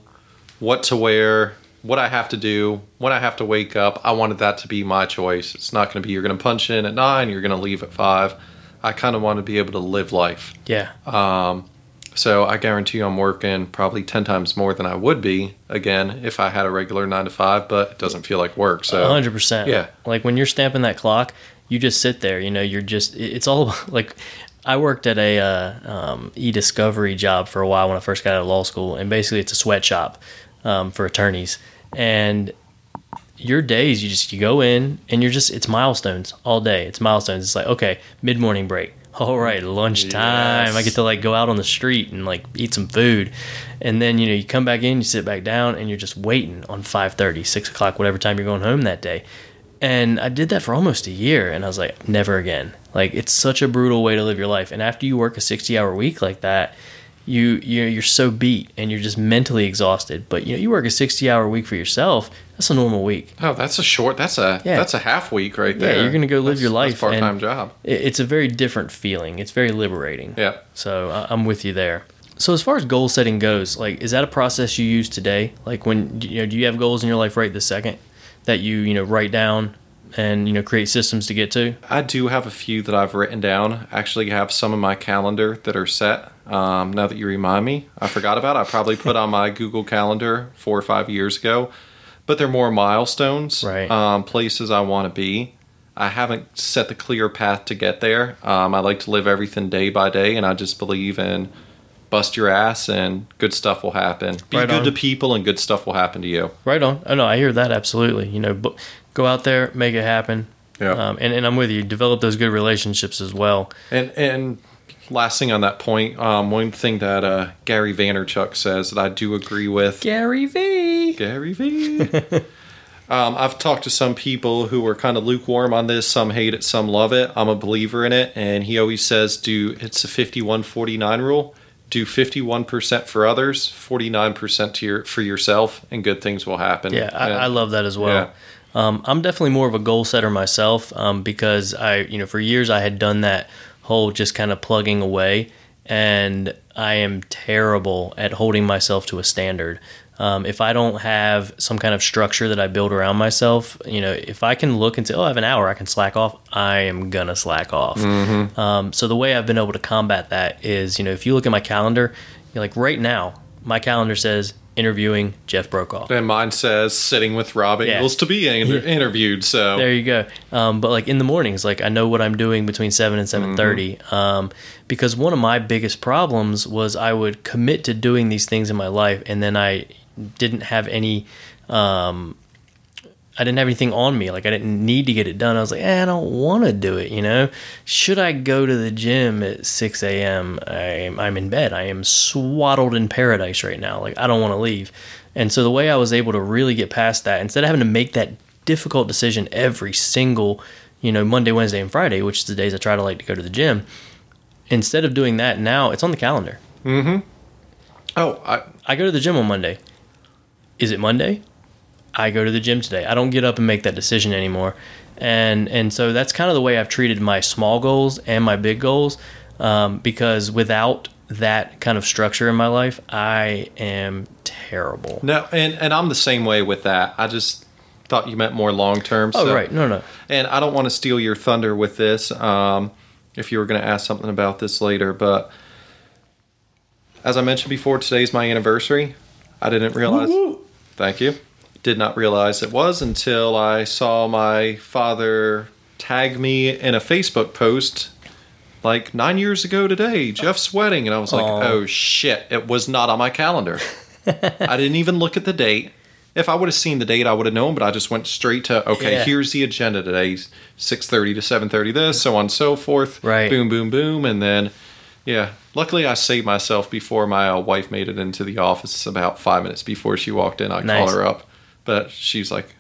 what to wear, what I have to do, when I have to wake up. I wanted that to be my choice. It's not going to be you're going to punch in at nine, you're going to leave at five. I kind of want to be able to live life. Yeah. Um, So I guarantee you I'm working probably 10 times more than I would be, again, if I had a regular nine to five, but it doesn't feel like work. So, hundred percent. yeah. Like when you're stamping that clock, you just sit there. You know, you're just. It's all <laughs> like. I worked at a uh, um, e-discovery job for a while when I first got out of law school, and basically it's a sweatshop um, for attorneys. And your days, you just you go in and you're just it's milestones all day. It's milestones. It's like okay, mid morning break. <laughs> All right, lunchtime. I get to like go out on the street and like eat some food, and then you know you come back in, you sit back down, and you're just waiting on 5:30, 6 o'clock, whatever time you're going home that day. And I did that for almost a year, and I was like, never again. Like it's such a brutal way to live your life. And after you work a 60 hour week like that, you you're, you're so beat and you're just mentally exhausted. But you know you work a 60 hour week for yourself. That's a normal week. oh, that's a short, that's a, Yeah. that's a half week right there. Yeah, you're gonna go live That's- your life, part time job. It- It's a very different feeling. It's very liberating. Yeah. So I- I'm with you there. So as far as goal setting goes, like is that a process you use today? Like when you know, do you have goals in your life right this second that you you know write down and you know create systems to get to? I do have a few that I've written down. Actually, have some in my calendar that are set. Um, now that you remind me, I forgot about. It. I probably put on my Google Calendar four or five years ago, but they're more milestones, Right. Um, places I want to be. I haven't set the clear path to get there. Um, I like to live everything day by day, and I just believe in bust your ass and good stuff will happen. Be Right good on. to people, and good stuff will happen to you. Right on. Oh no, I hear that absolutely. You know, but go out there, make it happen. Yeah. Um, and, and I'm with you. Develop those good relationships as well. And and last thing on that point, um, one thing that uh, Gary Vaynerchuk says that I do agree with. Gary V. Gary V. <laughs> um, I've talked to some people who are kind of lukewarm on this. Some hate it, some love it. I'm a believer in it, and he always says, "Do it's a 51-49 rule. Do 51% for others, 49% to your for yourself, and good things will happen." Yeah, I, I love that as well. Um, I'm definitely more of a goal setter myself um, because I, you know, for years I had done that whole just kind of plugging away, and I am terrible at holding myself to a standard. Um, if I don't have some kind of structure that I build around myself, you know, if I can look and say, "Oh, I have an hour, I can slack off," I am gonna slack off. Um, so the way I've been able to combat that is, you know, if you look at my calendar, like right now, my calendar says interviewing Jeff Brokaw. And mine says sitting with Rob Yeah. To be inter- interviewed. So There you go. Um, but like in the mornings, like I know what I'm doing between seven and seven Um, because one of my biggest problems was I would commit to doing these things in my life, and then I didn't have any. Um, I didn't have anything on me. Like I didn't need to get it done. I was like, eh, I don't want to do it. You know, should I go to the gym at six a.m.? I'm, I'm in bed. I am swaddled in paradise right now. Like I don't want to leave. And so the way I was able to really get past that, instead of having to make that difficult decision every single, you know, Monday, Wednesday, and Friday, which is the days I try to like to go to the gym. Instead of doing that now, it's on the calendar. Mm-hmm. Oh, I, I go to the gym on Monday. Is it Monday? I go to the gym today. I don't get up and make that decision anymore. And and so that's kind of the way I've treated my small goals and my big goals. Um, because without that kind of structure in my life, I am terrible. No, and and I'm the same way with that. I just thought you meant more long term. Oh right, no no. And I don't want to steal your thunder with this. Um, if you were going to ask something about this later, but as I mentioned before, today's my anniversary. I didn't realize. Thank you. Did not realize it was until I saw my father tag me in a Facebook post like nine years ago today, Jeff's wedding. And I was like, Aw. oh shit, it was not on my calendar. <laughs> I didn't even look at the date. If I would have seen the date, I would have known, but I just went straight to okay, Yeah. here's the agenda today. Six thirty to seven thirty this, so on and so forth. Right. Boom, boom, boom. And then yeah. Luckily I saved myself before my uh, wife made it into the office about five minutes before she walked in. I Nice. called her up. But she's like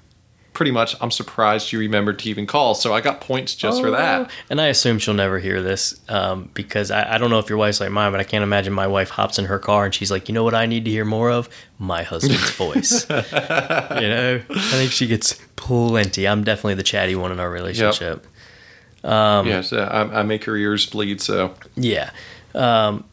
pretty much I'm surprised you remembered to even call. So I got points just for Oh. that. And I assume she'll never hear this um, because I, I don't know if your wife's like mine, but I can't imagine my wife hops in her car and she's like, you know what I need to hear more of? My husband's voice. <laughs> you know, I think she gets plenty. I'm definitely the chatty one in our relationship. Um, yes, uh, I, I make her ears bleed. So Yeah. Um,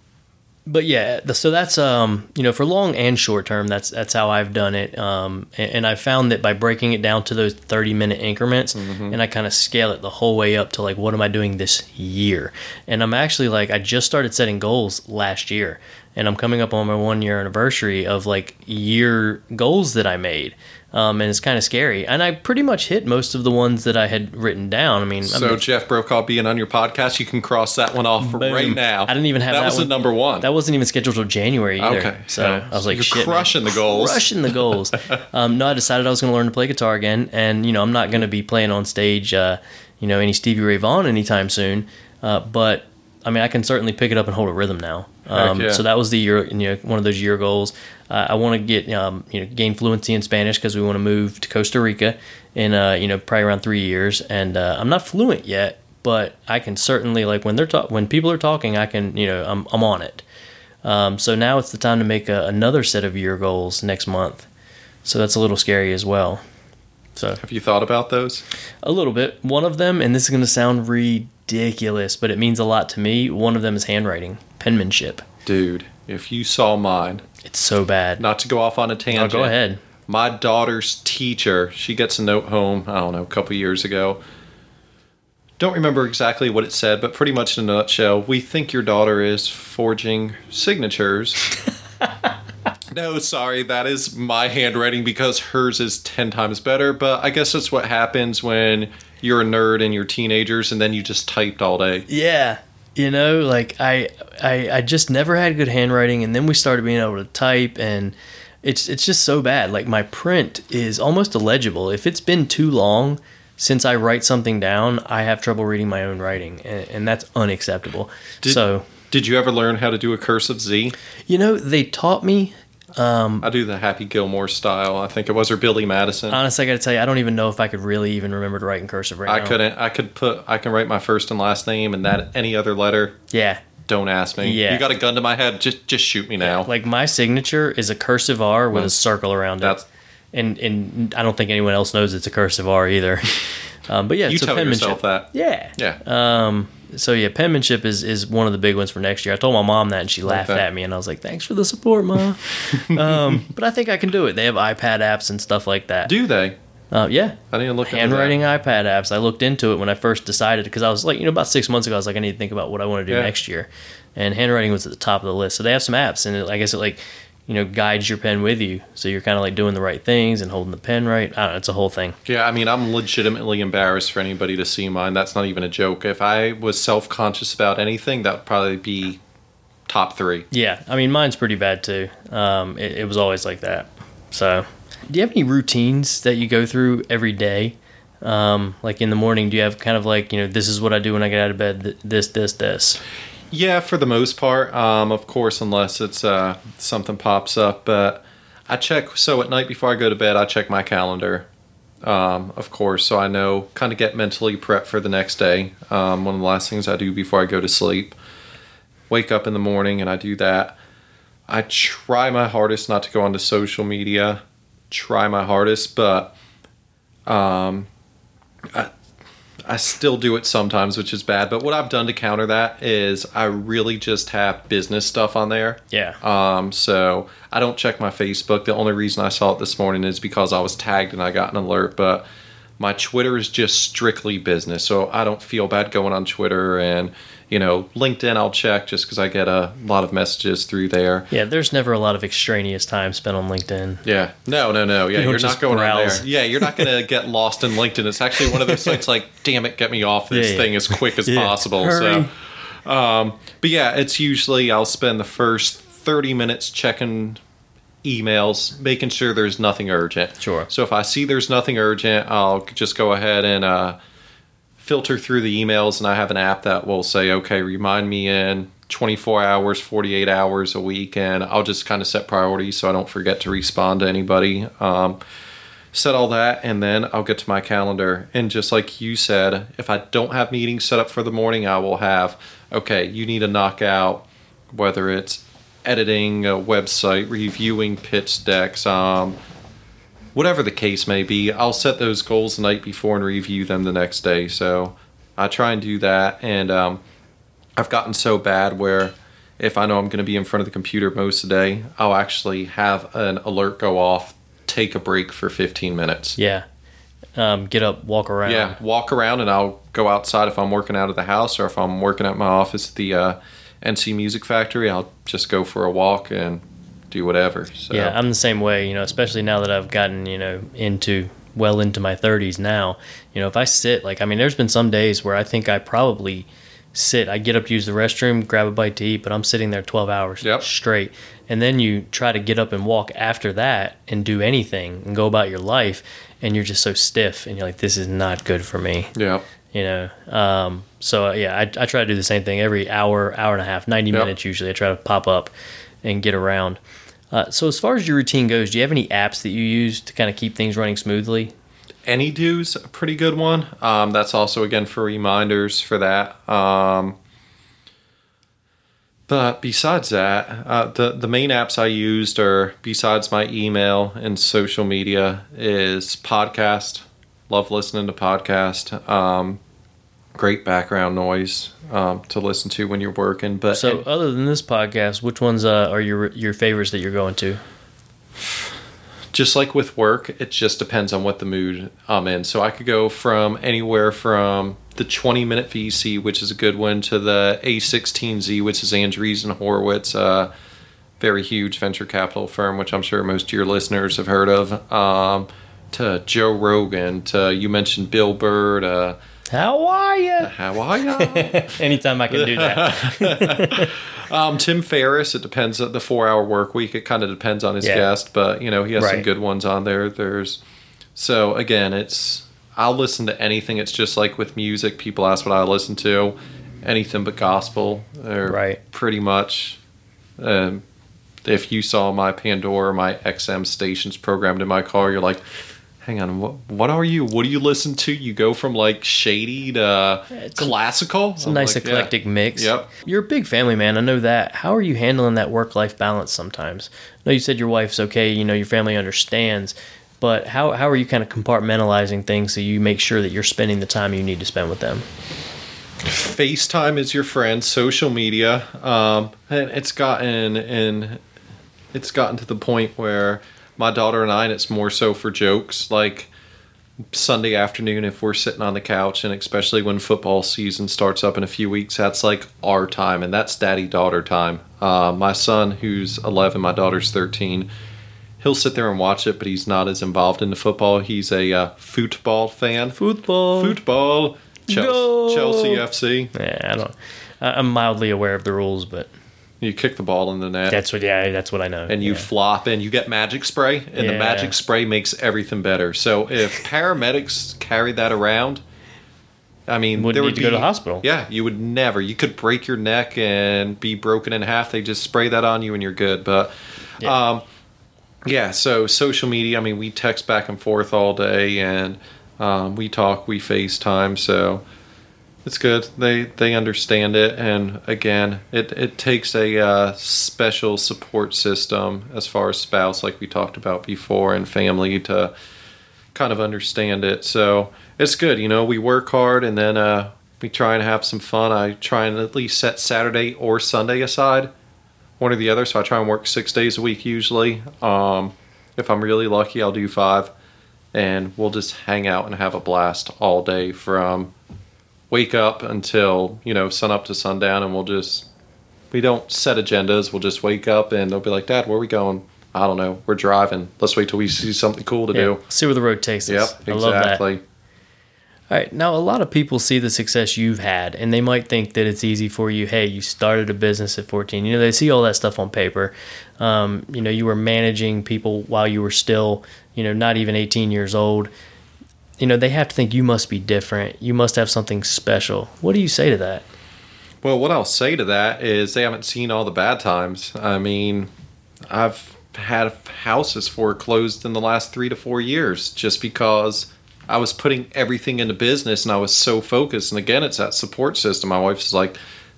but yeah, so that's um, you know for long and short term, that's that's how I've done it. Um, and, and I found that by breaking it down to those thirty minute increments, and I kind of scale it the whole way up to like what am I doing this year? And I'm actually like I just started setting goals last year, and I'm coming up on my one year anniversary of like year goals that I made. Um, and it's kind of scary, and I pretty much hit most of the ones that I had written down. I mean, I so mean, Jeff Brokaw being on your podcast, you can cross that one off Boom. right now. I didn't even have that, that was the number one. That wasn't even scheduled till January either. Okay. So Yeah. I was like, You're shit, man. crushing the goals. Crushing the goals. <laughs> um, no, I decided I was going to learn to play guitar again, and you know, I'm not going to be playing on stage, uh, you know, any Stevie Ray Vaughan anytime soon. Uh, but I mean, I can certainly pick it up and hold a rhythm now. Um, yeah. So that was the year, you know, one of those year goals. Uh, I want to get, um, you know, gain fluency in Spanish because we want to move to Costa Rica in, uh, you know, probably around three years. And uh, I'm not fluent yet, but I can certainly like when they're ta- when people are talking, I can, you know, I'm I'm on it. Um, so now it's the time to make a, another set of year goals next month. So that's a little scary as well. So Have you thought about those? a little bit. One of them, and this is going to sound ridiculous, but it means a lot to me. One of them is handwriting, penmanship. Dude. if you saw mine, It's so bad. not to go off on a Oh, tangent. go ahead. My daughter's teacher, she gets a note home, I don't know, a couple years ago. Don't remember exactly what it said, but pretty much in a nutshell, we think your daughter is forging signatures. <laughs> no, sorry, that is my handwriting because hers is 10 times better, but I guess that's what happens when you're a nerd and you're teenagers and then you just typed all day. Yeah. You know, like I, I I just never had good handwriting and then we started being able to type and it's it's just so bad. Like my print is almost illegible. If it's been too long since I write something down, I have trouble reading my own writing and, and that's unacceptable. Did- so, Did you ever learn how to do a cursive Z? you know, they taught me I do the Happy Gilmore style. I think it was or Billy Madison. honestly, I got to tell you, I don't even know if I could really even remember to write in cursive right I now. I couldn't. I could put. I can write my first and last name and that any other letter. Yeah. Don't ask me. Yeah. You got a gun to my head. Just just shoot me now. Like my signature is a cursive R with Well, a circle around it. that's- and and I don't think anyone else knows it's a cursive R either. <laughs> um, but yeah, you tell penmanship. yourself that. Yeah. Yeah. Um, so yeah, penmanship is is one of the big ones for next year. I told my mom that, and she laughed Okay. at me, and I was like, "Thanks for the support, mom." <laughs> um, but I think I can do it. They have iPad apps and stuff like that. Do they? Uh, yeah, I didn't look into handwriting iPad apps. I looked into it when I first decided because I was like, you know, about six months ago, I was like, I need to think about what I want to do Yeah. next year, and handwriting was at the top of the list. So they have some apps, and it, I guess it like, you know, guides your pen with you, so you're kind of like doing the right things and holding the pen right. I don't know, it's a whole thing. Yeah, I mean, I'm legitimately embarrassed for anybody to see mine. That's not even a joke. If I was self conscious about anything, that would probably be top three. Yeah, I mean, mine's pretty bad too. Um, it, it was always like that. So, do you have any routines that you go through every day? Um, like in the morning, do you have kind of like you know, this is what I do when I get out of bed. Th- this, this, this. Yeah, for the most part. Um, of course, unless it's uh, something pops up. But I check. So at night before I go to bed, I check my calendar. Um, of course, so I know kind of get mentally prepped for the next day. Um, one of the last things I do before I go to sleep. Wake up in the morning and I do that. I try my hardest not to go onto social media. Try my hardest, but um, I, I still do it sometimes, which is bad. But what I've done to counter that is I really just have business stuff on there. Yeah. Um, so I don't check my Facebook. The only reason I saw it this morning is because I was tagged and I got an alert. But my Twitter is just strictly business, so I don't feel bad going on Twitter and you know LinkedIn. I'll check just because I get a lot of messages through there. Yeah, there's never a lot of extraneous time spent on LinkedIn. Yeah. No, no, no. Yeah, you you're not going browse. there. Yeah, you're not going to get lost in LinkedIn. It's actually one of those sites like, damn it, get me off this Yeah, yeah. thing as quick as <laughs> Yeah. possible. Hurry. So, um, but yeah, it's usually I'll spend the first 30 minutes checking emails, making sure there's nothing urgent. Sure. So if I see there's nothing urgent, I'll just go ahead and uh, filter through the emails, and I have an app that will say, okay, remind me in 24 hours, 48 hours a week, and I'll just kind of set priorities so I don't forget to respond to anybody. Um, set all that, and then I'll get to my calendar. And just like you said, if I don't have meetings set up for the morning, I will have, okay, you need to knock out whether it's editing a website, reviewing pitch decks, um, whatever the case may be, I'll set those goals the night before and review them the next day. So I try and do that. And um, I've gotten so bad where if I know I'm going to be in front of the computer most of the day, I'll actually have an alert go off, take a break for 15 minutes. Yeah. Um, get up, walk around. Yeah, walk around and I'll go outside if I'm working out of the house or if I'm working at my office at the uh, NC Music Factory. I'll just go for a walk and do whatever. So Yeah, I'm the same way, you know, especially now that I've gotten, you know, into well into my 30s now. You know, if I sit, like, I mean, there's been some days where I think I probably sit, I get up to use the restroom, grab a bite to eat, but I'm sitting there 12 hours Yep. straight. And then you try to get up and walk after that and do anything and go about your life, and you're just so stiff, and you're like, this is not good for me yeah. You know um, so uh, yeah I, I try to do the same thing every hour hour and a half 90 Yep. minutes usually i try to pop up and get around uh, so as far as your routine goes do you have any apps that you use to kind of keep things running smoothly Anydo's a pretty good one. Um, that's also again for reminders for that. Um, but besides that, uh, the the main apps I used are besides my email and social media is podcast. Love listening to podcast. Um, great background noise um, to listen to when you're working. But So, and- other than this podcast, which ones uh, are your your favorites that you're going to? just like with work, it just depends on what the mood I'm in. So I could go from anywhere from the 20 minute VC, which is a good one, to the A16Z, which is Andreessen Horowitz, a very huge venture capital firm, which I'm sure most of your listeners have heard of, um, to Joe Rogan, to you mentioned Bill Burr, to How are you? how are you? <laughs> Anytime I can do that. <laughs> Um, Tim Ferriss. It depends on the four-hour work week. It kind of depends on his Yeah. guest, but you know he has some good ones on there. There's so again, it's I'll listen to anything. It's just like with music. People ask what I listen to. Anything but gospel, or Right. pretty much. Um, if you saw my Pandora, my XM stations programmed in my car, you're like, hang on, what, what are you? What do you listen to? You go from like shady to It's classical. It's a nice eclectic mix. Yep. You're a big family man. I know that. How are you handling that work life balance sometimes? I know you said your wife's okay, you know, your family understands, but how, how are you kind of compartmentalizing things so you make sure that you're spending the time you need to spend with them? FaceTime is your friend. Social media, um, and it's gotten and it's gotten to the point where my daughter and I, and it's more so for jokes. Like Sunday afternoon, if we're sitting on the couch, and especially when football season starts up in a few weeks, that's like our time, and that's daddy daughter time. Uh, my son, who's 11, my daughter's 13. He'll sit there and watch it, but he's not as involved in the football. He's a uh, football fan. Football. Football. Chelsea! Chelsea FC. Yeah, I don't. I'm mildly aware of the rules, but You kick the ball in the net. that's what. Yeah, that's what I know. and you yeah. flop and you get magic spray and the magic spray makes everything better so if <laughs> paramedics carry that around i mean Wouldn't there need would to be, go to the hospital. yeah you would never you could break your neck and be broken in half they just spray that on you and you're good but Yeah. um yeah so social media i mean we text back and forth all day and um, we talk we facetime so it's good. They they understand it, and again, it it takes a uh, special support system as far as spouse, like we talked about before, and family to kind of understand it. So it's good. You know, we work hard, and then uh, we try and have some fun. I try and at least set Saturday or Sunday aside, one or the other. So I try and work six days a week usually. Um, if I'm really lucky, I'll do five, and we'll just hang out and have a blast all day from wake up until you know sun up to sundown and we'll just we don't set agendas we'll just wake up and they'll be like dad where are we going i don't know we're driving let's wait till we see something cool to Yeah, do See where the road takes yep us. I love that. exactly All right. Now, a lot of people see the success you've had, and they might think that it's easy for you. Hey, you started a business at 14. You know, they see all that stuff on paper. Um, you know, you were managing people while you were still, you know, not even 18 years old. You know, they have to think you must be different. You must have something special. What do you say to that? well what i'll say to that is they haven't seen all the bad times i mean i've had houses foreclosed in the last three to four years just because I was putting everything into business and I was so focused. And again, it's that support system. My wife's like,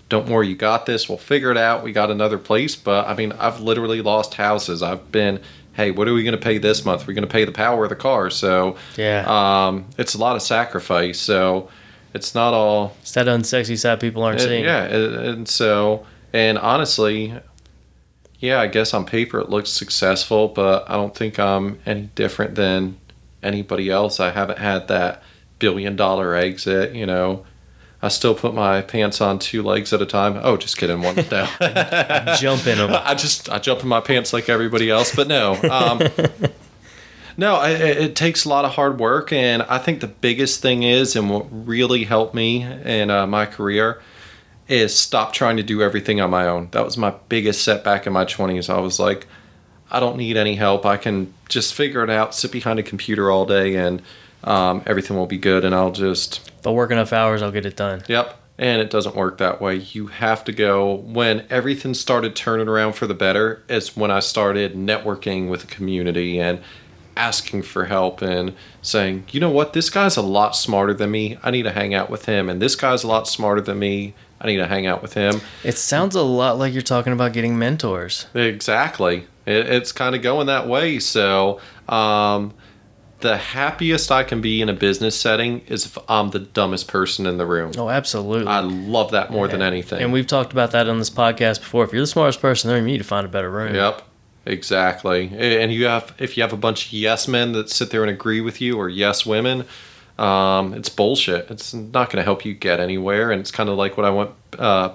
don't worry, you got this. We'll figure it out. We got another place. But I mean, I've literally lost houses. I've been, hey, what are we going to pay this month? We're going to pay the power of the car. So Yeah. um, it's a lot of sacrifice. So it's not all It's that unsexy side people aren't uh, seeing. yeah, and and so and honestly, yeah, I guess on paper it looks successful, but I don't think I'm any different than anybody else. I haven't had that billion dollar exit, you know. I still put my pants on two legs at a time. Oh, just kidding, one <laughs> down. Jump in them. I just I jump in my pants like everybody else, but no. Um, <laughs> no, I, it it takes a lot of hard work, and I think the biggest thing is, and what really helped me in uh, my career, is stop trying to do everything on my own. That was my biggest setback in my twenties. I was like, I don't need any help. I can just figure it out, sit behind a computer all day, and um, everything will be good. And I'll just If I work enough hours, I'll get it done. Yep. And it doesn't work that way. You have to go when everything started turning around for the better is when I started networking with the community and asking for help and saying, you know what, this guy's a lot smarter than me. I need to hang out with him. And this guy's a lot smarter than me. I need to hang out with him. It sounds a lot like you're talking about getting mentors. Exactly. It, it's kind of going that way. So, um, the happiest I can be in a business setting is if I'm the dumbest person in the room. Oh, absolutely. I love that more than anything. and we've talked about that on this podcast before. If you're the smartest person in the room, you need to find a better room. Yep, exactly. And you have if you have a bunch of yes men that sit there and agree with you, or yes women, um, it's bullshit. It's not going to help you get anywhere. And it's kind of like what I went uh,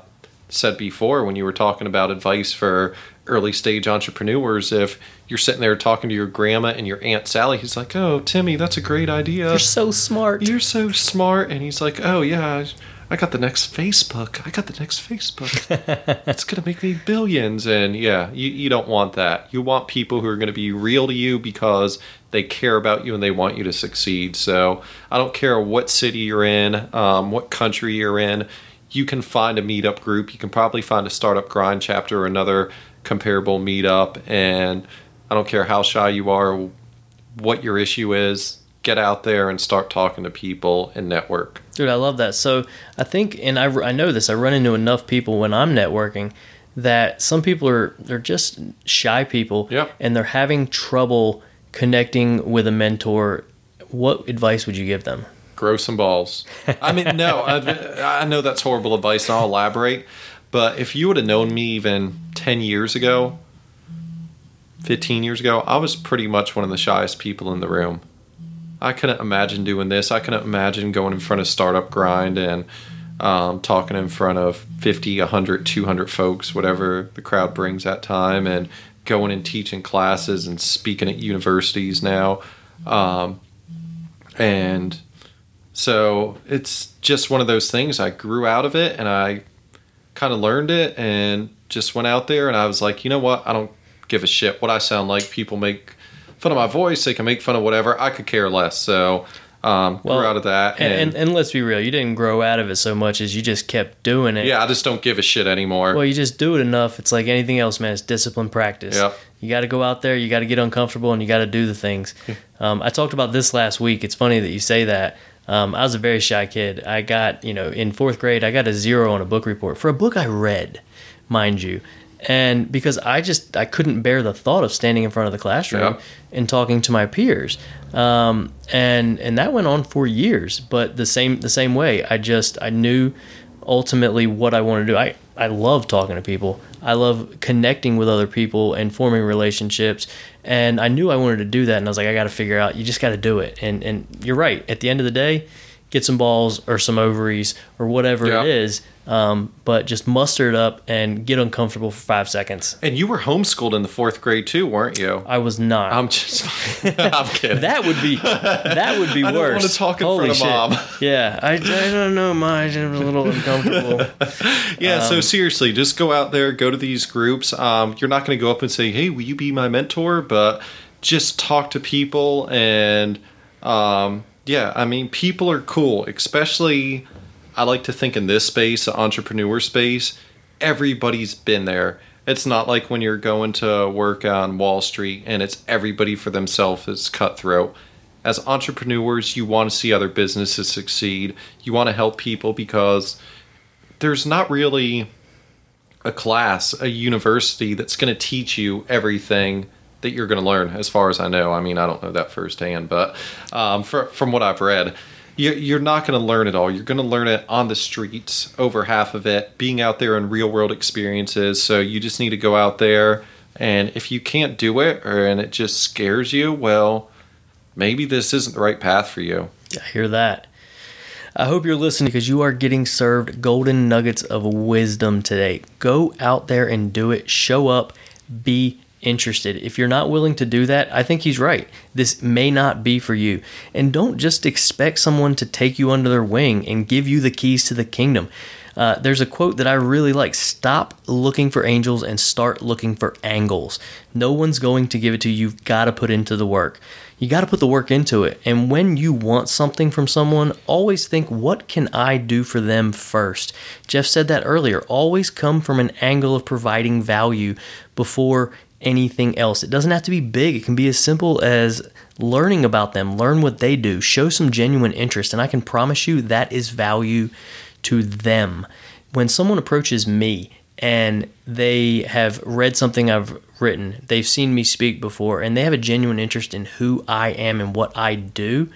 said before when you were talking about advice for early stage entrepreneurs. If you're sitting there talking to your grandma and your aunt Sally, he's like, "Oh, Timmy, that's a great idea. You're so smart. You're so smart." And he's like, "Oh yeah." I got the next Facebook. I got the next Facebook. <laughs> it's gonna make me billions. And yeah, you, you don't want that. You want people who are gonna be real to you because they care about you and they want you to succeed. So I don't care what city you're in, um, what country you're in. You can find a meetup group. You can probably find a startup grind chapter or another comparable meetup. And I don't care how shy you are, what your issue is. Get out there and start talking to people and network. Dude, I love that. So I think, and I, I know this, I run into enough people when I'm networking that some people are they're just shy people Yep. and they're having trouble connecting with a mentor. What advice would you give them? Grow some balls. I mean, no, I, I know that's horrible advice, and I'll elaborate. But if you would have known me even 10 years ago, 15 years ago, I was pretty much one of the shyest people in the room. I couldn't imagine doing this. I couldn't imagine going in front of Startup Grind and um, talking in front of 50, 100, 200 folks, whatever the crowd brings that time, and going and teaching classes and speaking at universities now. Um, and so it's just one of those things. I grew out of it and I kind of learned it and just went out there and I was like, you know what? I don't give a shit what I sound like. People make fun of my voice, they can make fun of whatever. I could care less. So um, Well, grew out of that. And, And, and, let's be real, you didn't grow out of it so much as you just kept doing it. yeah, I just don't give a shit anymore. Well, you just do it enough. It's like anything else, man. It's discipline practice. Yep. You got to go out there. You got to get uncomfortable, and you got to do the things. Um, I talked about this last week. It's funny that you say that. Um, I was a very shy kid. I got, you know, in fourth grade, I got a zero on a book report for a book I read, mind you. And because I just I couldn't bear the thought of standing in front of the classroom Yep. and talking to my peers, um, and and that went on for years. But the same the same way, I just I knew ultimately what I want to do. I, I love talking to people. I love connecting with other people and forming relationships. And I knew I wanted to do that. And I was like, I got to figure out, you just got to do it. And, and you're right. At the end of the day, get some balls or some ovaries or whatever Yeah. it is. Um, but just muster it up and get uncomfortable for five seconds. and you were homeschooled in the fourth grade too, weren't you? I was not. I'm just, <laughs> I'm kidding. that would be that would be I don't worse. wanna talk in Holy front of shit. mom. Yeah, I, I don't know. My I'm a little uncomfortable. <laughs> Yeah, Um, so seriously, just go out there, go to these groups. Um, you're not going to go up and say, "Hey, will you be my mentor?" But just talk to people, and um, yeah, I mean, people are cool. Especially, I like to think in this space, the entrepreneur space, everybody's been there. It's not like when you're going to work on Wall Street and it's everybody for themselves. It's cutthroat. As entrepreneurs, you want to see other businesses succeed. You want to help people because there's not really a class, a university that's going to teach you everything that you're going to learn, as far as I know. I mean, I don't know that firsthand, but um, for, from what I've read, you're not going to learn it all. You're going to learn it on the streets, over half of it, being out there in real world experiences. So you just need to go out there, and if you can't do it, or and it just scares you, well, maybe this isn't the right path for you. I hear that. I hope you're listening because you are getting served golden nuggets of wisdom today. Go out there and do it. Show up. Be interested. If you're not willing to do that, I think he's right. This may not be for you. And don't just expect someone to take you under their wing and give you the keys to the kingdom. Uh, there's a quote that I really like Stop looking for angels and start looking for angles. No one's going to give it to you. You've got to put into the work. You got to put the work into it. And when you want something from someone, always think, what can I do for them first? Jeff said that earlier. Always come from an angle of providing value before anything else. It doesn't have to be big, it can be as simple as learning about them, learn what they do, show some genuine interest. And I can promise you that is value to them. When someone approaches me and they have read something I've written. They've seen me speak before, and they have a genuine interest in who I am and what I do.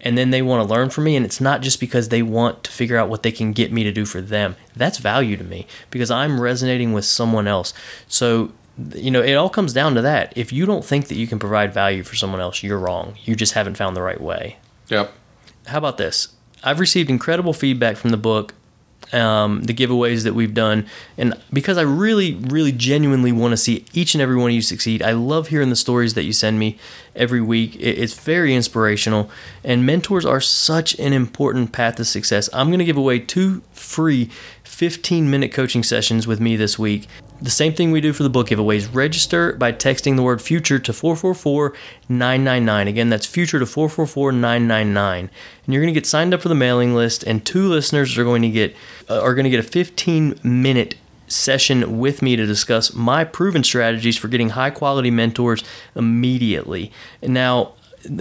And then they want to learn from me, and it's not just because they want to figure out what they can get me to do for them. That's value to me because I'm resonating with someone else. So, you know, it all comes down to that. If you don't think that you can provide value for someone else, you're wrong. You just haven't found the right way Yep. how about this? I've received incredible feedback from the book, um, the giveaways that we've done, and because I really, really genuinely want to see each and every one of you succeed, I love hearing the stories that you send me every week. It's very inspirational, and mentors are such an important path to success. I'm going to give away two free 15 minute coaching sessions with me this week. The same thing we do for the book giveaways. Register by texting the word future to 444 999. Again, that's future to 444 999. And you're going to get signed up for the mailing list, and two listeners are going to get uh, are going to get a 15 minute session with me to discuss my proven strategies for getting high quality mentors immediately. Now,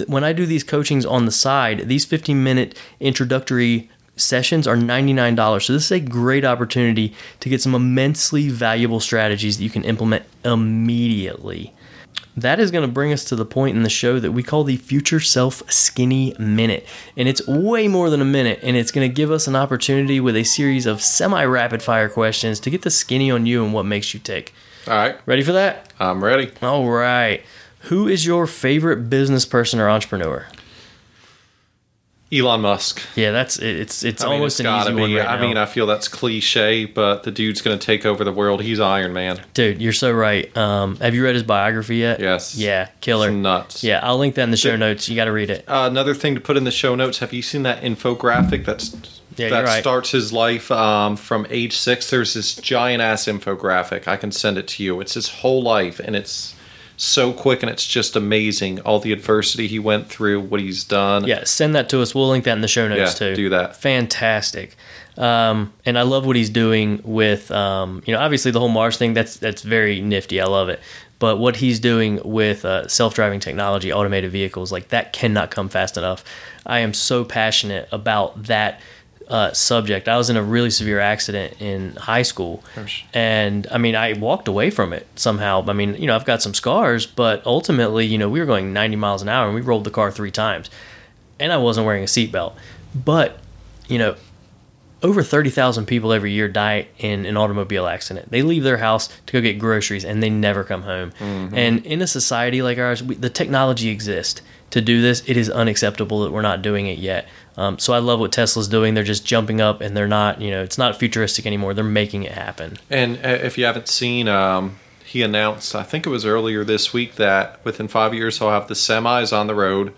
when I do these coachings on the side, these 15 minute introductory sessions are $99. So this is a great opportunity to get some immensely valuable strategies that you can implement immediately. That is going to bring us to the point in the show that we call the Future Self Skinny Minute. And it's way more than a minute, and it's going to give us an opportunity with a series of semi rapid fire questions to get the skinny on you and what makes you tick. All right. Ready for that? I'm ready. All right. Who is your favorite business person or entrepreneur? Elon Musk. Yeah, that's it's it's I mean, almost it's an gotta easy one right I now. mean, I feel that's cliche, but the dude's going to take over the world. He's Iron Man. Dude, you're so right. Um, have you read his biography yet? Yes. Yeah, killer. It's nuts. Yeah, I'll link that in the show notes. You got to read it. Uh, another thing to put in the show notes. Have you seen that infographic that's Yeah, that right. starts his life um, from age six? There's this giant ass infographic. I can send it to you. It's his whole life, and it's so quick, and it's just amazing. All the adversity he went through, what he's done. Yeah, send that to us. We'll link that in the show notes Yeah, too. do that. Fantastic. Um, and I love what he's doing with, um, you know, obviously the whole Mars thing. That's that's very nifty. I love it. But what he's doing with uh, self-driving technology, automated vehicles, like that cannot come fast enough. I am so passionate about that uh, subject. I was in a really severe accident in high school, Gosh. and I mean, I walked away from it somehow. I mean, you know, I've got some scars, but ultimately, you know, we were going 90 miles an hour and we rolled the car three times, and I wasn't wearing a seatbelt. But, you know, over 30,000 people every year die in an automobile accident. They leave their house to go get groceries and they never come home. And in a society like ours, we, the technology exists to do this. It is unacceptable that we're not doing it yet. Um, so I love what Tesla's doing. They're just jumping up and they're not, you know, it's not futuristic anymore. They're making it happen. And uh, if you haven't seen, um, he announced, I think it was earlier this week, that within five years he'll have the semis on the road,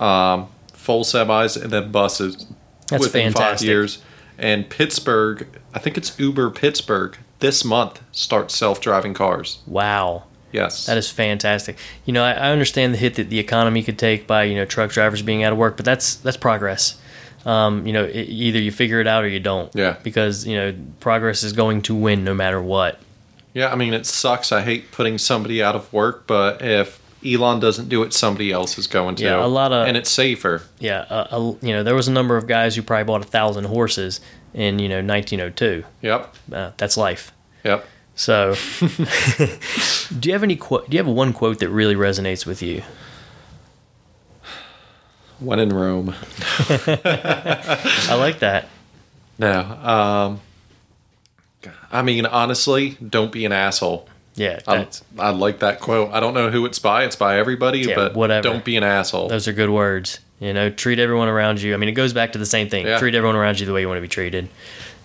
um, full semis, and then buses That's within five years. And Pittsburgh, I think it's Uber Pittsburgh, this month starts self driving cars. Wow. Yes. That is fantastic. You know, I, I understand the hit that the economy could take by you know truck drivers being out of work, but that's that's progress. Um, you know, it, either you figure it out or you don't. Yeah. Because you know, progress is going to win no matter what. yeah, I mean, it sucks. I hate putting somebody out of work, but if Elon doesn't do it, somebody else is going to. Yeah, a lot of- And it's safer. Yeah. Uh, uh, you know, there was a number of guys who probably bought a thousand horses in you know 1902. Yep. Uh, that's life. Yep. So, <laughs> do you have any quote? Do you have one quote that really resonates with you? When in Rome. <laughs> I like that. No. Um, I mean, honestly, don't be an asshole. Yeah, I, I like that quote. I don't know who it's by. It's by everybody, Yeah, but whatever. don't be an asshole. those are good words. You know, treat everyone around you. I mean, it goes back to the same thing. Yeah. Treat everyone around you the way you want to be treated.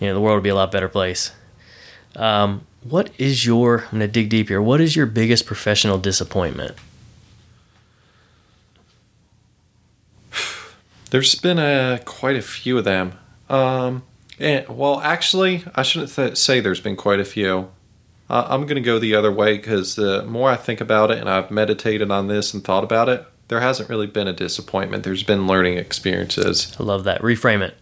You know, the world would be a lot better place. Um, what is your? I'm going to dig deep here. What is your biggest professional disappointment? There's been a, quite a few of them. Um, and, well, actually, I shouldn't th- say there's been quite a few. Uh, I'm going to go the other way because the more I think about it and I've meditated on this and thought about it, there hasn't really been a disappointment. There's been learning experiences. I love that. Reframe it.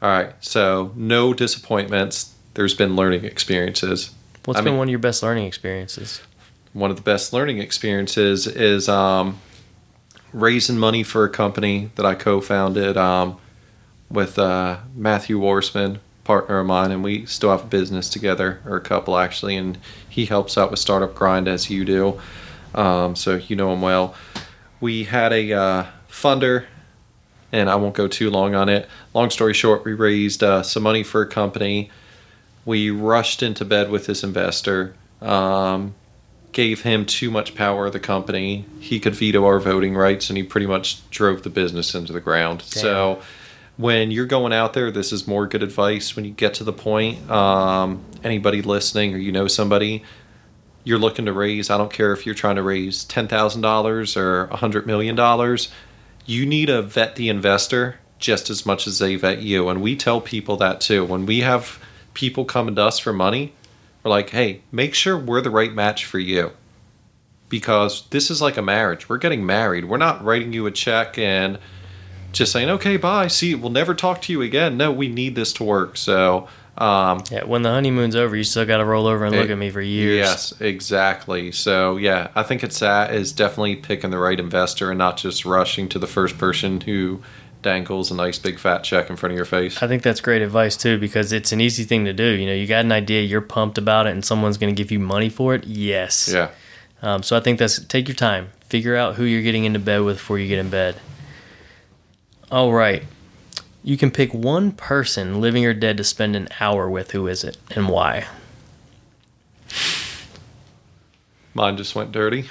All right, so no disappointments. There's been learning experiences. What's I been mean- one of your best learning experiences? one of the best learning experiences is um, raising money for a company that I co-founded um, with uh, Matthew Warsman, partner of mine, and we still have a business together, or a couple actually, and he helps out with Startup Grind as you do. Um, so you know him well. We had a uh, funder, and I won't go too long on it. Long story short, we raised uh, some money for a company. We rushed into bed with this investor. Um, gave him too much power of the company. He could veto our voting rights, and he pretty much drove the business into the ground. Damn. So, when you're going out there, this is more good advice. When you get to the point, um, anybody listening or you know somebody, you're looking to raise. I don't care if you're trying to raise ten thousand dollars or a hundred million dollars. You need to vet the investor just as much as they vet you, and we tell people that too. When we have people coming to us for money, we're like, hey, make sure we're the right match for you. Because this is like a marriage. We're getting married. We're not writing you a check and just saying, okay, bye. See, we'll never talk to you again. No, we need this to work. So, um, Yeah, when the honeymoon's over, you still got to roll over and look Eh, at me for years. Yes, exactly. So yeah, I think it's that is definitely picking the right investor and not just rushing to the first person who dangles a nice big fat check in front of your face. I think that's great advice too because it's an easy thing to do. You know, you got an idea, you're pumped about it, and someone's going to give you money for it. Yes. Yeah. Um, so I think that's take your time, figure out who you're getting into bed with before you get in bed. All right, you can pick one person, living or dead, to spend an hour with. Who is it and why? Mine just went dirty.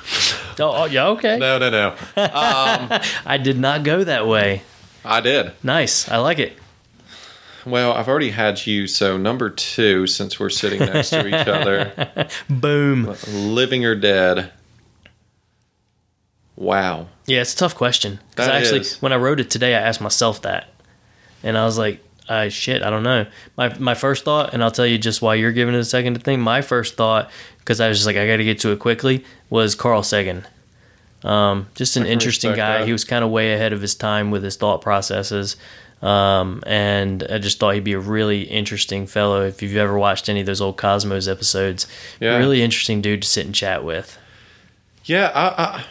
Oh, oh yeah, okay. <laughs> no, no, no. <laughs> I did not go that way. I did. Nice, I like it. Well, I've already had you, so number two, since we're sitting next to each other, <laughs> Boom. living or dead. Wow. Yeah, it's a tough question. Because actually, is. when I wrote it today, I asked myself that, and I was like, uh, "Shit, I don't know." My my first thought, and I'll tell you just why you're giving it a second to think. My first thought, because I was just like, I got to get to it quickly, was Carl Sagan. Um, just an interesting guy. that. He was kind of way ahead of his time with his thought processes. Um, and I just thought he'd be a really interesting fellow. If you've ever watched any of those old Cosmos episodes, Yeah. really interesting dude to sit and chat with. Yeah, I, I,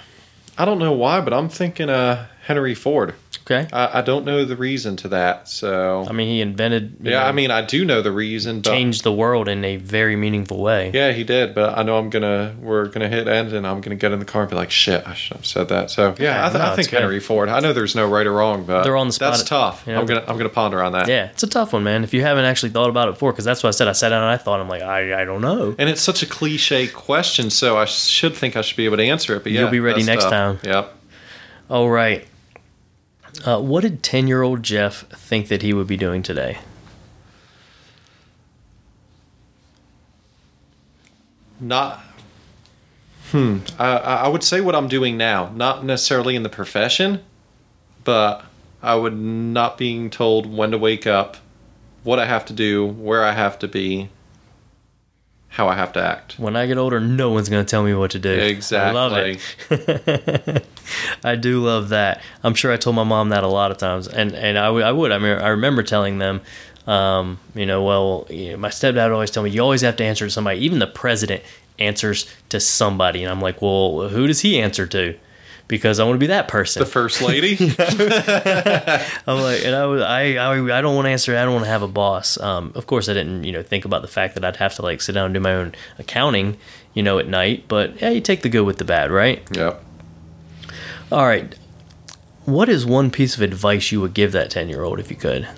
I don't know why, but I'm thinking uh, Henry Ford. Okay. I, I don't know the reason to that, so I mean, he invented. yeah. know, I mean, I do know the reason, but changed the world in a very meaningful way. yeah, he did. But I know I'm gonna we're gonna hit end, and I'm gonna get in the car and be like, shit, I should have said that. So yeah, Yeah, I, th- no, I think good. Henry Ford. I know there's no right or wrong, but They're on the spot That's at- tough. you know, I'm gonna I'm gonna ponder on that. Yeah, it's a tough one, man. If you haven't actually thought about it before, because that's what I said. I sat down and I thought, I'm like, I, I don't know. And it's such a cliche question, so I should think I should be able to answer it. But yeah, You'll be ready next tough. time. Yep. All right. Uh, what did 10 year old Jeff think that he would be doing today? Not. Hmm. I, I I would say what I'm doing now, not necessarily in the profession, but I would not being told when to wake up, what I have to do, where I have to be, how I have to act. When I get older, no one's going to tell me what to do. Exactly. I love it. <laughs> I do love that. I'm sure I told my mom that a lot of times, and and I, w- I would. I mean, I remember telling them, um, you know, well, you know, my stepdad would always tell me you always have to answer to somebody. Even the president answers to somebody, and I'm like, well, who does he answer to? Because I want to be that person. The first lady. <laughs> <laughs> I'm like, and I, was, I, I, I don't want to answer. I don't want to have a boss. Um, of course, I didn't, you know, think about the fact that I'd have to like sit down and do my own accounting, you know, at night. But yeah, you take the good with the bad, right? Yeah. All right. What is one piece of advice you would give that ten year old if you could?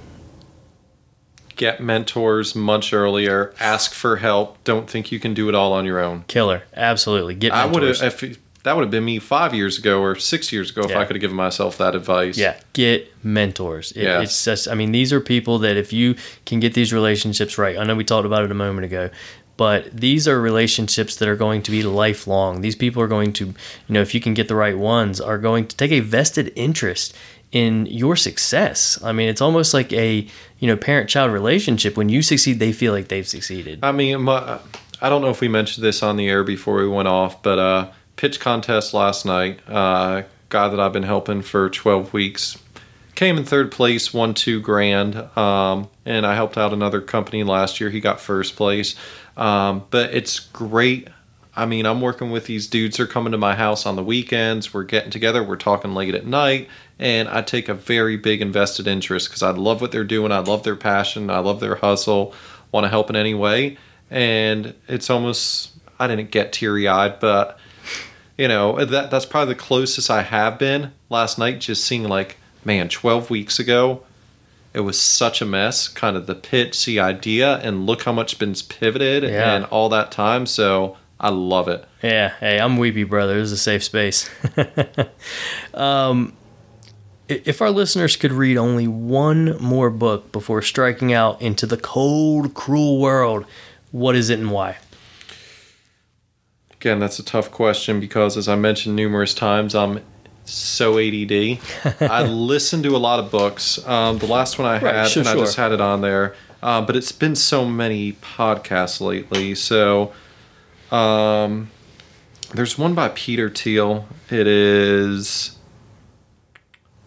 Get mentors much earlier. Ask for help. Don't think you can do it all on your own. Killer, absolutely. Get I would have if that would have been me five years ago or six years ago if Yeah. I could have given myself that advice. Yeah, get mentors. It, Yes. It's just, I mean, these are people that if you can get these relationships right, I know we talked about it a moment ago, but these are relationships that are going to be lifelong. These people are going to, you know, if you can get the right ones, are going to take a vested interest in your success. I mean, it's almost like a, you know, parent child relationship. When you succeed, they feel like they've succeeded. I mean, my, I don't know if we mentioned this on the air before we went off, but uh, pitch contest last night. Uh, guy that I've been helping for 12 weeks came in third place, won two grand. Um, and I helped out another company last year. He got first place. Um, but it's great. I mean, I'm working with these dudes. They're coming to my house on the weekends. We're getting together. We're talking late at night. And I take a very big invested interest because I love what they're doing. I love their passion. I love their hustle. Want to help in any way. And it's almost, I didn't get teary eyed, but, you know, that that's probably the closest I have been last night, just seeing like, man, 12 weeks ago, it was such a mess, kind of the pitch, the idea, and look how much been pivoted Yeah. and all that time. So I love it. Yeah, hey, I'm Weepy Brother. This is a safe space. <laughs> um, if our listeners could read only one more book before striking out into the cold, cruel world, what is it and why? Again, that's a tough question because, as I mentioned numerous times, I'm so ADD. <laughs> I listen to a lot of books. Um, the last one I Right, had, sure, and I sure. just had it on there, uh, but it's been so many podcasts lately. So, um, there's one by Peter Thiel. It is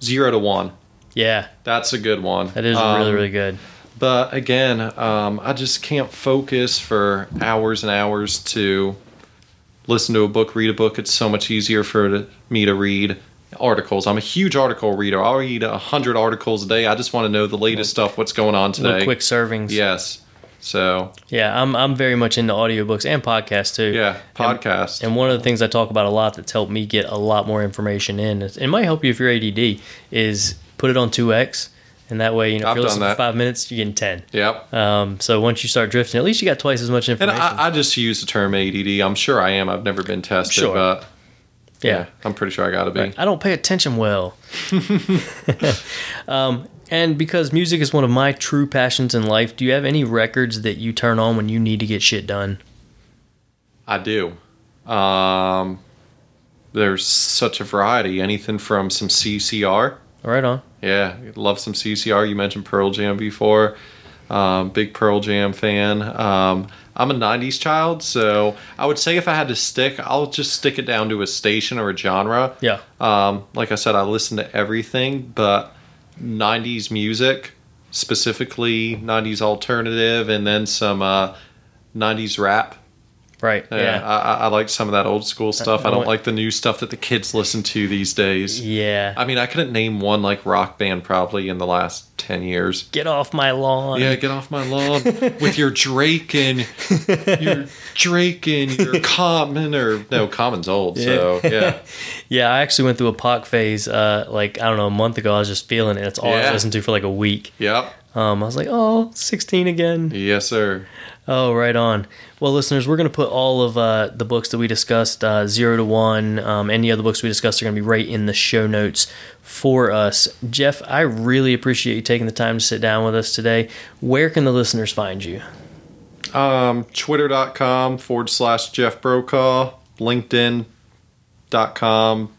Zero to One. Yeah, That's a good one. that is Um, really, really good. But again, um, I just can't focus for hours and hours to listen to a book, read a book. It's so much easier for me to read articles. I'm a huge article reader. I'll read a hundred articles a day. I just want to know the latest stuff, what's going on Little today. quick servings. Yes. So Yeah, I'm, I'm very much into audiobooks and podcasts too. yeah, podcast. And one of the things I talk about a lot that's helped me get a lot more information in, it might help you if you're ADD, is put it on 2x. And that way, you know, if you're listening for five minutes, you're getting 10. yep. Um, so once you start drifting, at least you got twice as much And information. I, I just use the term ADD. I'm sure I am. I've never been tested, Sure. but yeah. yeah, I'm pretty sure I got to be. I don't pay attention well. <laughs> <laughs> um, and because music is one of my true passions in life, do you have any records that you turn on when you need to get shit done? I do. Um, there's such a variety. Anything from some CCR. Right on. Yeah, love some CCR. You mentioned Pearl Jam before. Um, big Pearl Jam fan. Um, I'm a 90s child, so I would say if I had to stick, I'll just stick it down to a station or a genre. Yeah. Um, like I said, I listen to everything, but 90s music, specifically 90s alternative, and then some uh, 90s rap. Right. Yeah, Yeah. I, I- like some of that old school stuff. I don't like the new stuff that the kids listen to these days. Yeah. I mean, I couldn't name one like rock band probably in the last 10 years. Get off my lawn. Yeah, get off my lawn with your Drake and your Drake and your <laughs> Common or no, Common's old. So yeah, <laughs> Yeah, I actually went through a Pac phase, uh, like I don't know, a month ago. I was just feeling it. It's all I listened to for like a week. yep, Um, I was like, oh, 16 again. yes sir. Oh, right on. Well, listeners, we're going to put all of uh, the books that we discussed, uh, zero to one, um, any other books we discussed are going to be right in the show notes for us. Jeff, I really appreciate you taking the time to sit down with us today. Where can the listeners find you? Um, Twitter.com forward slash Jeff Brokaw, LinkedIn.com.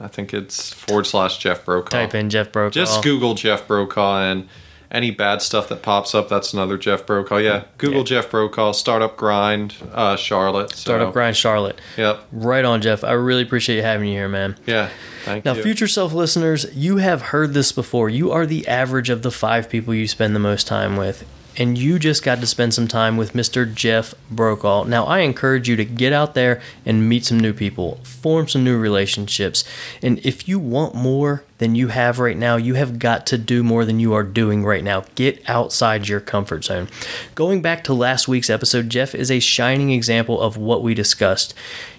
I think it's forward slash Jeff Brokaw. Type in Jeff Brokaw. Just Google Jeff Brokaw and any bad stuff that pops up, that's another Jeff Brokaw. Yeah, Google Yeah. Jeff Brokaw, Startup Grind, uh, Charlotte. So, Startup Grind Charlotte. Yep. Right on, Jeff. I really appreciate you having you here, man. Yeah. Thank you. Now, you. future self listeners, you have heard this before. You are the average of the five people you spend the most time with. And you just got to spend some time with Mr. Jeff Brokaw. Now, I encourage you to get out there and meet some new people, form some new relationships. And if you want more than you have right now, you have got to do more than you are doing right now. Get outside your comfort zone. Going back to last week's episode, Jeff is a shining example of what we discussed.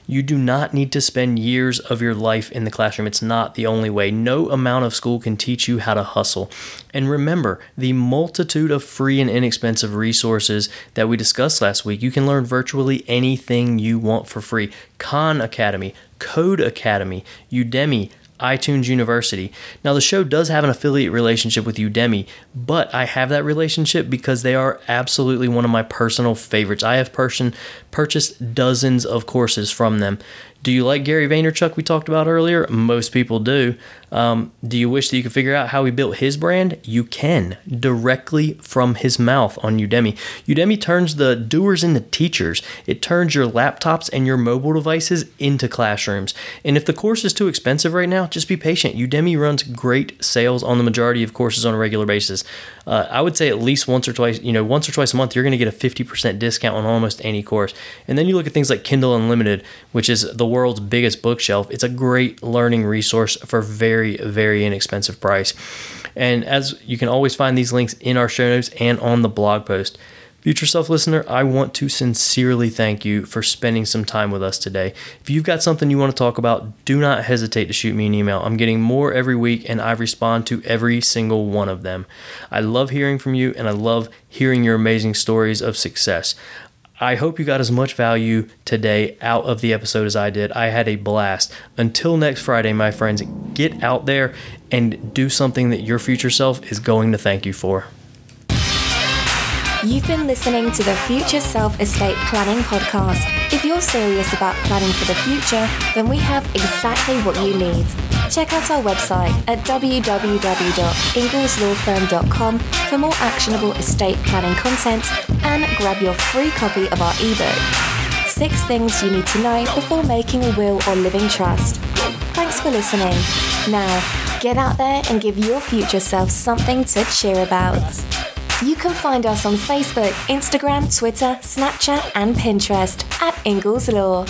You do not need to spend years of your life in the classroom. It's not the only way. No amount of school can teach you how to hustle. And remember, the multitude of free and inexpensive resources that we discussed last week, you can learn virtually anything you want for free. Khan Academy, Codecademy, Udemy, iTunes University. Now, the show does have an affiliate relationship with Udemy, but I have that relationship because they are absolutely one of my personal favorites. I have person, purchased dozens of courses from them. Do you like Gary Vaynerchuk we talked about earlier? Most people do. Um, do you wish that you could figure out how he built his brand? You can directly from his mouth on Udemy. Udemy turns the doers into teachers. It turns your laptops and your mobile devices into classrooms. And if the course is too expensive right now, just be patient. Udemy runs great sales on the majority of courses on a regular basis. Uh, I would say at least once or twice, you know, once or twice a month, you're going to get a 50% discount on almost any course. And then you look at things like Kindle Unlimited, which is the world's biggest bookshelf. It's a great learning resource for very very, inexpensive price. And as you can always find these links in our show notes and on the blog post. Future Self listener, I want to sincerely thank you for spending some time with us today. If you've got something you want to talk about, do not hesitate to shoot me an email. I'm getting more every week and I respond to every single one of them. I love hearing from you and I love hearing your amazing stories of success. I hope you got as much value today out of the episode as I did. I had a blast. Until next Friday, my friends, get out there and do something that your future self is going to thank you for. You've been listening to the Future Self Estate Planning Podcast. If you're serious about planning for the future, then we have exactly what you need. Check out our website at www.ingleslawfirm.com for more actionable estate planning content and grab your free copy of our ebook. Six things you need to know before making a will or living trust. Thanks for listening. Now, get out there and give your future self something to cheer about. You can find us on Facebook, Instagram, Twitter, Snapchat, and Pinterest at Ingles Law.